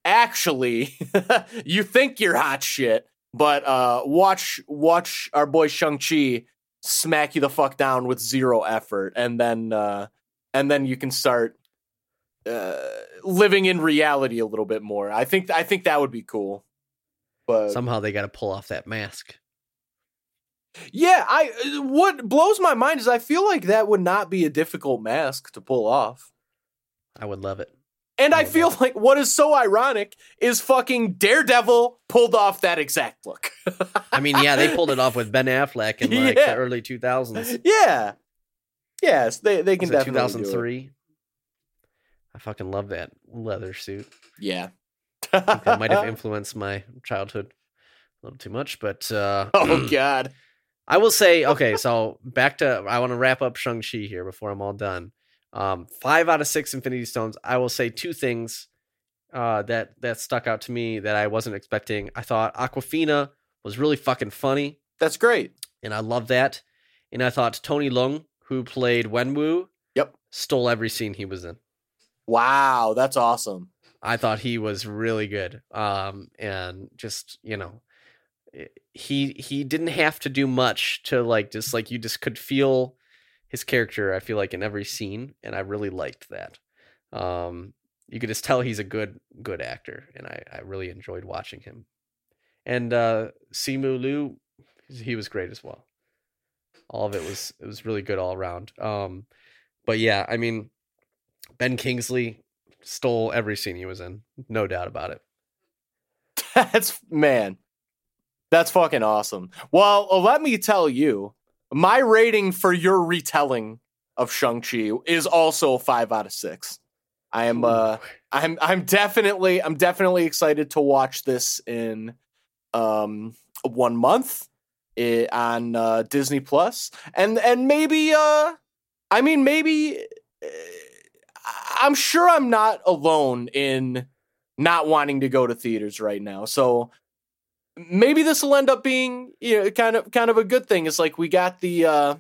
actually *laughs* you think you're hot shit but uh watch watch our boy shang-chi smack you the fuck down with zero effort and then uh and then you can start uh living in reality a little bit more i think i think that would be cool but Somehow they got to pull off that mask. yeah, I what blows my mind is I feel like that would not be a difficult mask to pull off. I would love it. And I Oh, feel like what is so ironic is fucking Daredevil pulled off that exact look. I mean, yeah, they pulled it *laughs* off with Ben Affleck in like Yeah. the early 2000s. yeah. Yes, they, they can Was it definitely do it. 2003? I fucking love that leather suit. Yeah. I think that might have *laughs* influenced my childhood a little too much, but uh, oh *clears throat* god. I will say, okay, so back to I want to wrap up Shang Chi here before I'm all done. Um, five out of six Infinity Stones. I will say two things uh, that that stuck out to me that I wasn't expecting. I thought Awkwafina was really fucking funny, That's great. and I love that. And I thought Tony Leung, who played Wen Wu, Yep. stole every scene he was in. Wow, that's awesome. I thought he was really good. Um, and just you know, he he didn't have to do much to like just like you just could feel his character. I feel like in every scene, and I really liked that. Um, you could just tell he's a good good actor, and I I really enjoyed watching him. And uh, Simu Liu, he was great as well. All of it was it was really good all around. Um, but yeah, I mean, Ben Kingsley stole every scene he was in, no doubt about it. *laughs* That's man. That's fucking awesome. Well, uh, let me tell you, my rating for your retelling of Shang-Chi is also 5 out of 6. I am uh I'm I'm definitely I'm definitely excited to watch this in um 1 month i- on uh, Disney And and maybe uh I mean maybe uh, I'm sure I'm not alone in not wanting to go to theaters right now. So maybe this will end up being you know kind of kind of a good thing. It's like we got the uh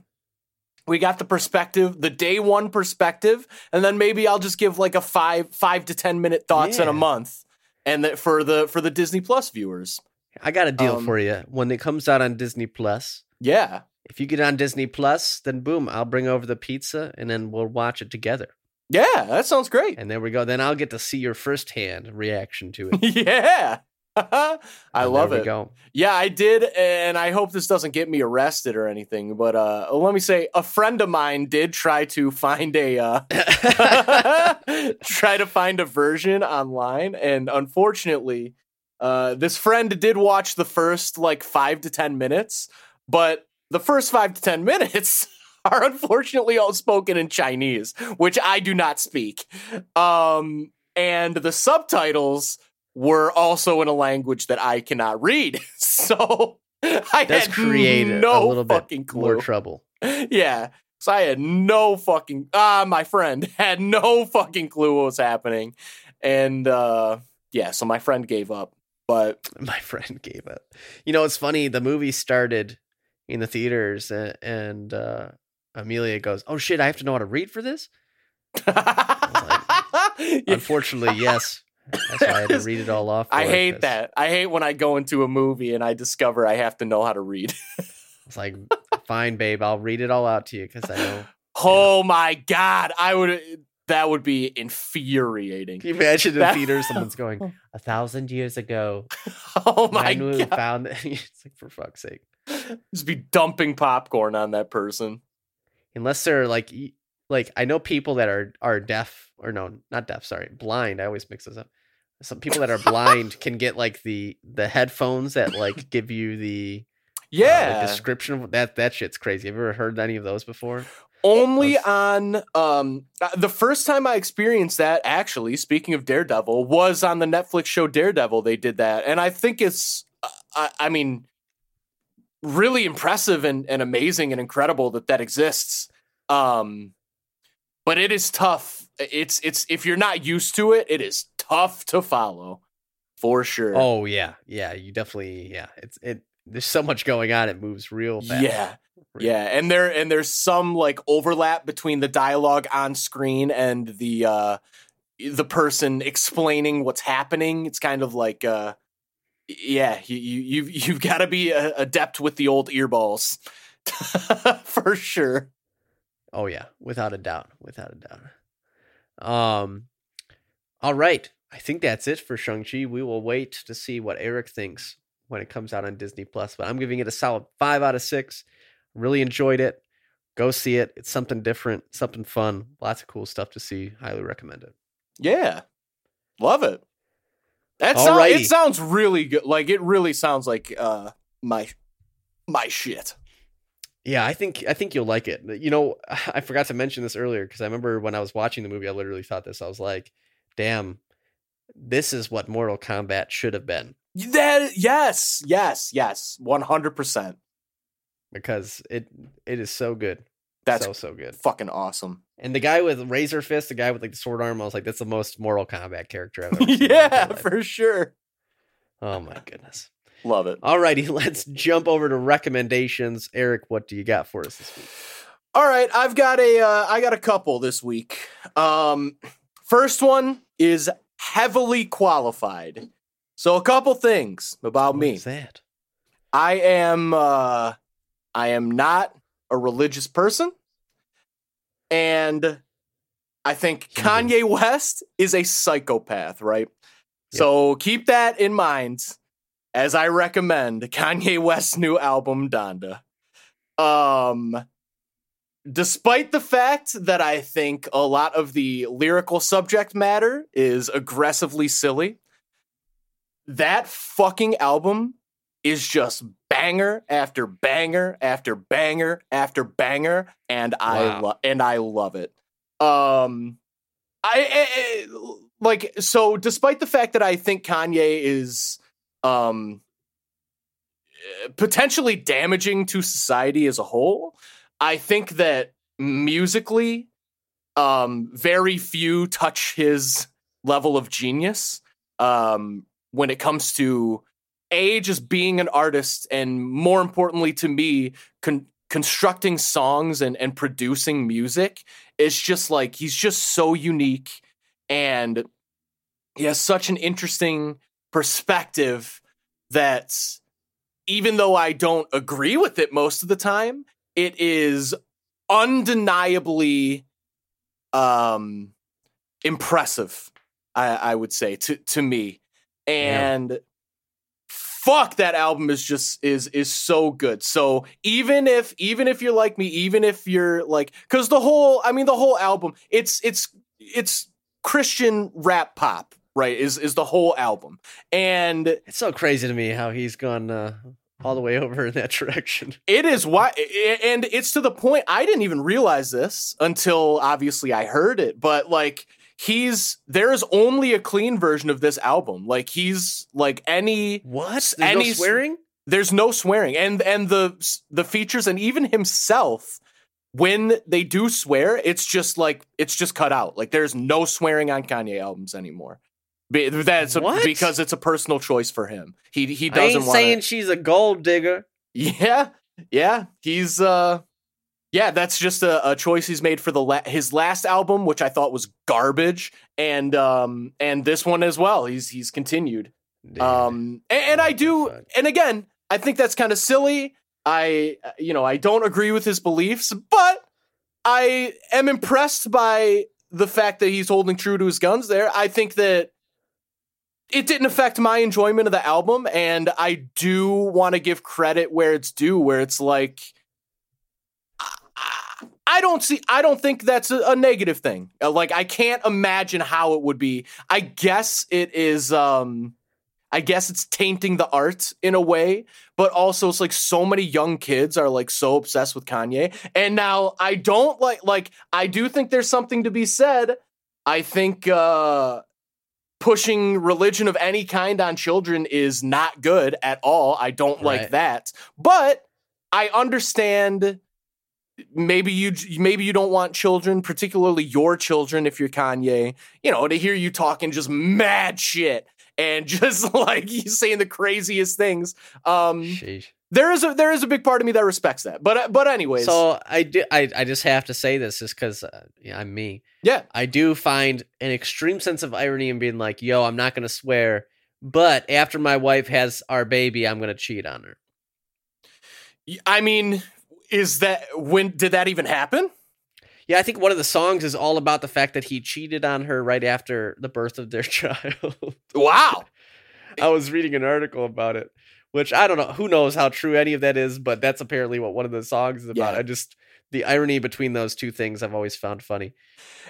we got the perspective, the day one perspective, and then maybe I'll just give like a five five to ten minute thoughts in a month, and that for the for the Disney Plus viewers. I got a deal Um, for you. When it comes out on Disney Plus, Yeah, if you get on Disney Plus, then boom, I'll bring over the pizza and then we'll watch it together. yeah, that sounds great. And there we go. Then I'll get to see your firsthand reaction to it. *laughs* yeah, *laughs* I And love there it. We go. Yeah, I did, and I hope this doesn't get me arrested or anything. But uh, let me say, a friend of mine did try to find a uh, *laughs* try to find a version online, and unfortunately, uh, this friend did watch the first like five to ten minutes, but the first five to ten *laughs* minutes are unfortunately all spoken in Chinese, which I do not speak. Um, and the subtitles were also in a language that I cannot read. *laughs* So I Does had create a- no a little fucking bit more clue. trouble. yeah. So I had no fucking ah, my friend *laughs* had no fucking clue what was happening. And uh yeah, so my friend gave up. But *laughs* My friend gave up. You know, it's funny. The movie started in the theaters, and, and uh, Amelia goes, "Oh shit, I have to know how to read for this." *laughs* Yeah, Unfortunately, yes. That's why I had to *laughs* read it all off. I hate 'cause that. I hate when I go into a movie and I discover I have to know how to read. It's like, fine, babe, I'll read it all out to you because I know. oh my god, I would that would be infuriating. Can you imagine in That- theaters *laughs* someone's going *laughs* a thousand years ago? Oh my god. found it's *laughs* like for fuck's sake. Just be dumping popcorn on that person. Unless they're like, like I know people that are are deaf or no, not deaf. Sorry, blind. I always mix this up. Some people that are blind can get like the the headphones that like give you the uh, Yeah. the description of that. That shit's crazy. Have you ever heard any of those before? Only on um uh, the first time I experienced that actually speaking of Daredevil was on the Netflix show Daredevil they did that and I think it's uh, I, I mean really impressive and, and amazing and incredible that that exists um but it is tough it's it's if you're not used to it it is tough to follow for sure Oh yeah, yeah. You definitely yeah. It's it. There's so much going on. It moves real fast. Yeah. Yeah, and there and there's some like overlap between the dialogue on screen and the uh the person explaining what's happening. It's kind of like uh yeah, you you you've you've got to be uh, adept with the old earballs. *laughs* For sure. Oh yeah, without a doubt, without a doubt. Um, all right, I think that's it for Shang Chi. We will wait to see what Erik thinks when it comes out on Disney Plus. But I'm giving it a solid five out of six. Really enjoyed it. Go see it. It's something different, something fun. Lots of cool stuff to see. Highly recommend it. Yeah. Love it. That sound, it sounds really good. Like it really sounds like uh my my shit. Yeah, I think I think you'll like it. You know, *sighs* I forgot to mention this earlier because I remember when I was watching the movie, I literally thought this. I was like, "Damn, this is what Mortal Kombat should have been." That yes, yes, yes, one hundred percent. Because it it is so good. That's so so good. fucking awesome. And the guy with Razor Fist, the guy with like the sword arm, I was like, that's the most Mortal Kombat character I've *laughs* ever seen. yeah, for sure. Oh my goodness. Love it. All righty, *laughs* let's jump over to recommendations. Erik, what do you got for us this week? All right, I've got a uh, I got a couple this week. Um, first one is heavily qualified. So a couple things about What me. that? I am uh I am not a religious person. And I think. Kanye West is a psychopath, right? Yep. So keep that in mind as I recommend Kanye West's new album Donda. Um despite the fact that I think a lot of the lyrical subject matter is aggressively silly, that fucking album is just banger after banger after banger after banger and I Wow. lo- and I love it. Um I, I- I- like so despite the fact that I think Kanye is um eh, potentially damaging to society as a whole, I think that musically um very few touch his level of genius um when it comes to a just being an artist and more importantly to me con- constructing songs and and producing music is just like he's just so unique and he has such an interesting perspective that even though I don't agree with it most of the time it is undeniably um impressive I, I would say to to me. And fuck that album is just is is so good so even if even if you're like me even if you're like because the whole i mean the whole album it's it's it's christian rap pop right is is the whole album and It's so crazy to me how he's gone uh, all the way over in that *laughs* direction. It is why, and it's to the point I didn't even realize this until obviously I heard it. But like, he's there is only a clean version of this album. Like, he's like any What? There's Any no swearing? there's no swearing, and and the the features and even himself when they do swear, it's just like it's just cut out. Like, there's no swearing on Kanye albums anymore. Be- That's a- because it's a personal choice for him. He he doesn't ain't want saying she's a gold digger. yeah, yeah. He's uh yeah, that's just a, a choice he's made for the la- his last album, which I thought was garbage, and um and this one as well. He's he's continued. Dude. Um and, and I do and again, I think that's kind of silly. I you know, I don't agree with his beliefs, but I am impressed by the fact that he's holding true to his guns there. I think that it didn't affect my enjoyment of the album and i do want to give credit where it's due where it's like I- don't see i don't think that's a, a negative thing. Uh, like i can't imagine how it would be. I guess it is um i guess it's tainting the art in a way but also it's like so many young kids are like so obsessed with kanye. And now i don't like like i do think there's something to be said. I think uh pushing religion of any kind on children is not good at all. I don't like that. But I understand maybe you maybe you don't want children, particularly your children if you're Kanye, you know, to hear you talking just mad shit and *laughs* just like you saying the craziest things. Um Sheesh. there is a there is a big part of me that respects that. But but anyways. So I do. I, I just have to say this just because uh, yeah, I'm me. yeah. I do find an extreme sense of irony in being like, "Yo, I'm not going to swear, but after my wife has our baby, I'm going to cheat on her." I mean, is that when did that even happen? Yeah, I think one of the songs is all about the fact that he cheated on her right after the birth of their *laughs* child. Wow. *laughs* I was reading an article about it, which I don't know. Who knows how true any of that is, but that's apparently what one of the songs is about. Yeah. I just the irony between those two things I've always found funny.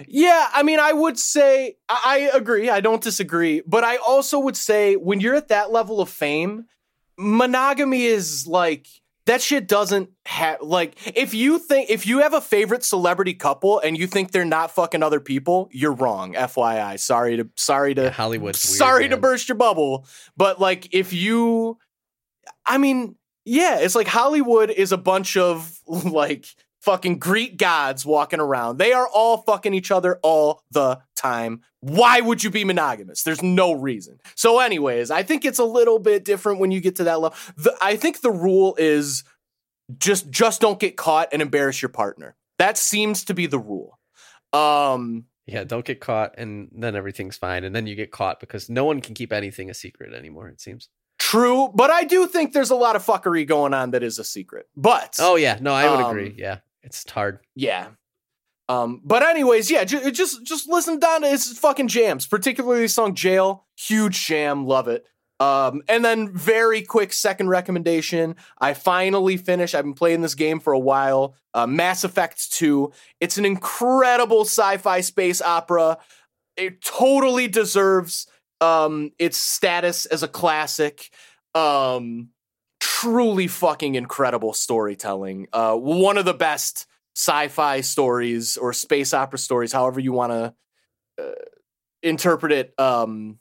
Yeah, I mean, I would say I, I agree. I don't disagree, but I also would say when you're at that level of fame, monogamy is like that shit doesn't have like if you think if you have a favorite celebrity couple and you think they're not fucking other people, you're wrong. FYI, sorry to sorry to Yeah, Hollywood's weird, sorry to man. burst your bubble, but like if you, I mean, yeah, it's like Hollywood is a bunch of *laughs* like fucking Greek gods walking around. They are all fucking each other all the time. Why would you be monogamous? There's no reason. So, anyways, I think it's a little bit different when you get to that level. The, I think the rule is just just don't get caught and embarrass your partner. That seems to be the rule. Um, Yeah, don't get caught, and then everything's fine. And then you get caught because no one can keep anything a secret anymore. It seems. true, but I do think there's a lot of fuckery going on that is a secret. But Oh yeah, no, I would Um, agree. Yeah, it's hard. Yeah. Um, but anyways, yeah, ju- just just listen down to his fucking jams, particularly the song "Jail." Huge jam, love it. Um, and then very quick second recommendation. I finally finished. I've been playing this game for a while. Uh, Mass Effect Two. It's an incredible sci-fi space opera. It totally deserves um its status as a classic. Um, truly fucking incredible storytelling. Uh, one of the best sci-fi stories or space opera stories, however you want to uh, interpret it, um,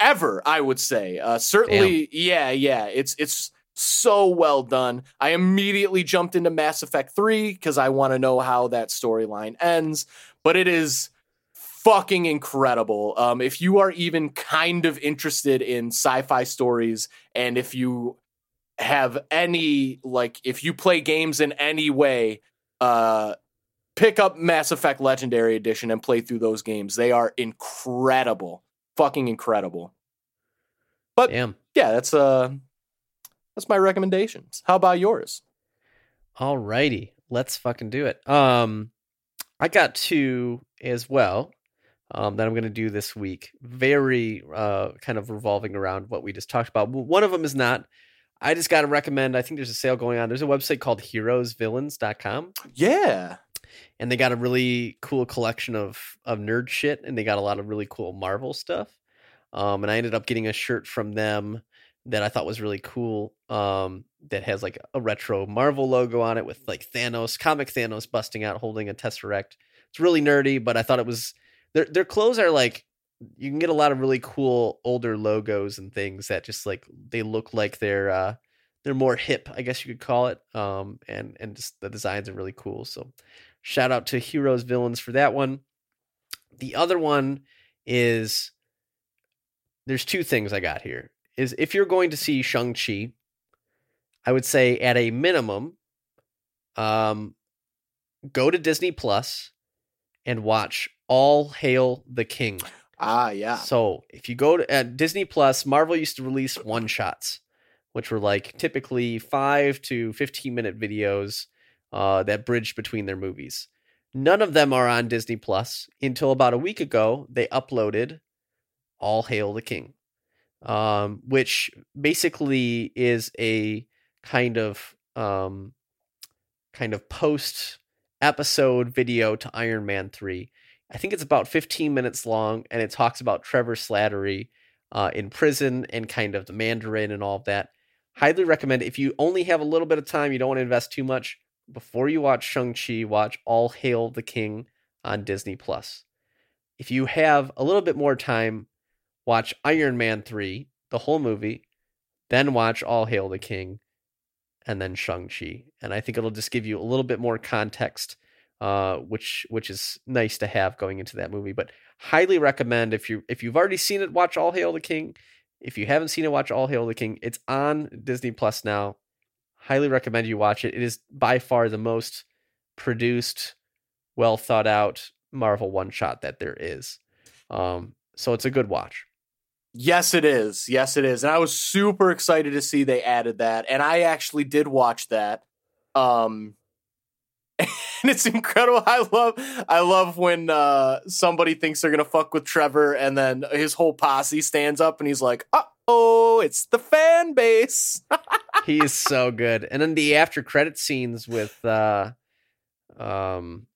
ever. I would say, uh, certainly, yeah, yeah. It's it's so well done. I immediately jumped into Mass Effect Three because I want to know how that storyline ends, but it is fucking incredible. Um, if you are even kind of interested in sci-fi stories, and if you have any like if you play games in any way uh pick up Mass Effect Legendary Edition and play through those games. They are incredible. Fucking incredible. But Damn. yeah, that's uh that's my recommendations. How about yours? Alrighty, let's fucking do it. Um, I got two as well. Um, that I'm going to do this week. Very uh, kind of revolving around what we just talked about. One of them is not. I just got to recommend. I think there's a sale going on. There's a website called HeroesVillains.com, Yeah. and they got a really cool collection of of nerd shit, and they got a lot of really cool Marvel stuff. Um, and I ended up getting a shirt from them that I thought was really cool. Um, that has like a retro Marvel logo on it with like Thanos, comic Thanos busting out holding a Tesseract. It's really nerdy, but I thought it was their their clothes are like you can get a lot of really cool older logos and things that just like they look like they're uh they're more hip, I guess you could call it. Um, and and just the designs are really cool. So shout out to Heroes Villains for that one. The other one is there's two things I got here. Is if you're going to see Shang-Chi, I would say at a minimum, um, go to Disney Plus and watch All Hail the King. Ah, yeah. So if you go to at Disney Plus, Marvel used to release one shots, which were like typically five to fifteen minute videos uh, that bridged between their movies. None of them are on Disney Plus until about a week ago. They uploaded All Hail the King, um, which basically is a kind of um, kind of post episode video to Iron Man three. I think it's about 15 minutes long, and it talks about Trevor Slattery uh, in prison and kind of the Mandarin and all of that. Highly recommend if you only have a little bit of time, you don't want to invest too much. Before you watch Shang-Chi, watch All Hail the King on Disney Plus. If you have a little bit more time, watch Iron Man 3, the whole movie, then watch All Hail the King, and then Shang-Chi. And I think it'll just give you a little bit more context uh, which which is nice to have going into that movie. But highly recommend if you if you've already seen it, watch All Hail the King. If you haven't seen it, watch All Hail the King. It's on Disney Plus now. Highly recommend you watch it. It is by far the most produced, well thought out Marvel one shot that there is. Um, so it's a good watch. Yes, it is. Yes, it is. And I was super excited to see they added that. And I actually did watch that. Um and it's incredible. I love I love when uh somebody thinks they're gonna fuck with Trevor and then his whole posse stands up and he's like, uh oh, it's the fan base. *laughs* he is so good. And then the after credit scenes with uh um,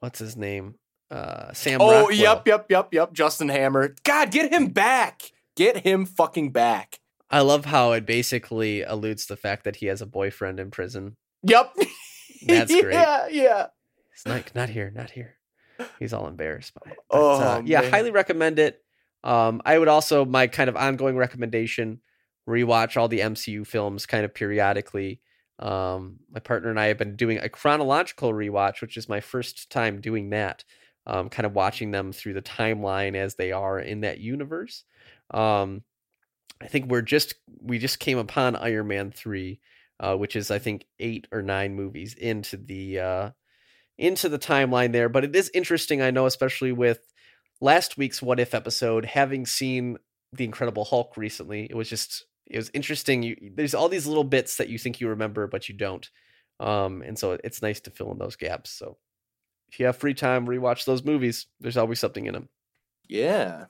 what's his name? Uh, Sam. Oh, Rockwell. yep, yep, yep, yep. Justin Hammer. God, get him back. Get him fucking back. I love how it basically alludes to the fact that he has a boyfriend in prison. Yep. *laughs* That's great. Yeah, yeah. It's like, not here, not here. He's all embarrassed by it. But, Oh, uh, yeah, man. highly recommend it. Um, I would also my kind of ongoing recommendation: rewatch all the MCU films kind of periodically. Um, my partner and I have been doing a chronological rewatch, which is my first time doing that. Um, kind of watching them through the timeline as they are in that universe. Um, I think we're just we just came upon Iron Man three, uh, which is I think eight or nine movies into the uh, into the timeline there. But it is interesting, I know, especially with last week's What If episode, having seen the Incredible Hulk recently, it was just it was interesting. You there's all these little bits that you think you remember, but you don't. Um, and so it's nice to fill in those gaps. So if you have free time, rewatch those movies. There's always something in them. Yeah.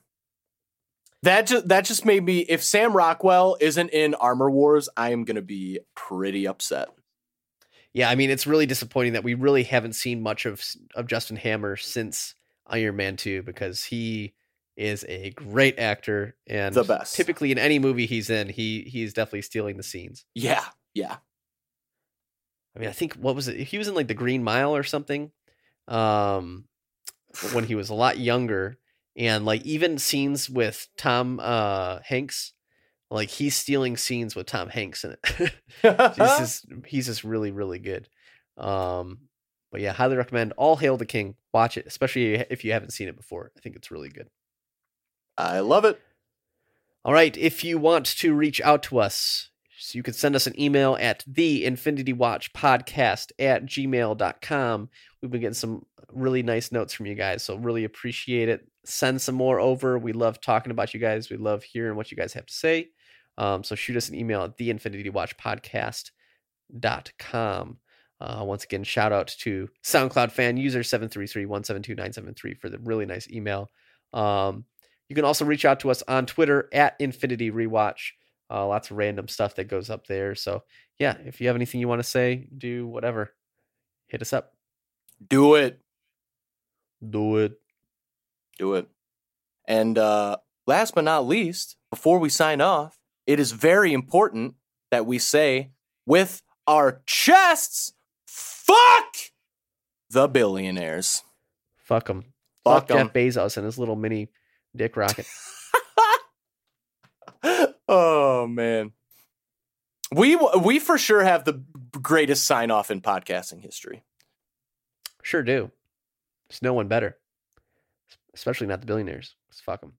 That just that just made me if Sam Rockwell isn't in Armor Wars, I am gonna be pretty upset. Yeah, I mean, it's really disappointing that we really haven't seen much of of Justin Hammer since Iron Man 2 because he is a great actor and The best. Typically in any movie he's in, he he's definitely stealing the scenes. Yeah, yeah. I mean, I think what was it? He was in like The Green Mile or something. Um when he was a lot younger and like even scenes with Tom uh Hanks like he's stealing scenes with Tom Hanks in it. *laughs* he's *laughs* just he's just really really good. Um, but yeah, highly recommend. All hail the king. Watch it, especially if you haven't seen it before. I think it's really good. I love it. All right, if you want to reach out to us, so you can send us an email at the Infinity Watch Podcast at gmail.com. We've been getting some really nice notes from you guys, so really appreciate it. Send some more over. We love talking about you guys. We love hearing what you guys have to say. Um, so shoot us an email at the Infinity Watch Podcast.com. Uh, once again, shout out to SoundCloud fan user 733-172-973 for the really nice email. Um, you can also reach out to us on Twitter at Infinity Rewatch. Uh, lots of random stuff that goes up there. So yeah, if you have anything you want to say, do whatever. Hit us up. Do it. Do it. Do it. And uh last but not least, before we sign off, it is very important that we say with our chests, fuck the billionaires. Fuck them. Fuck Fuck. Jeff Bezos and his little mini dick rocket. Oh man. We we for sure have the greatest sign off in podcasting history. sure do. There's no one better. Especially not the billionaires. Let's fuck them.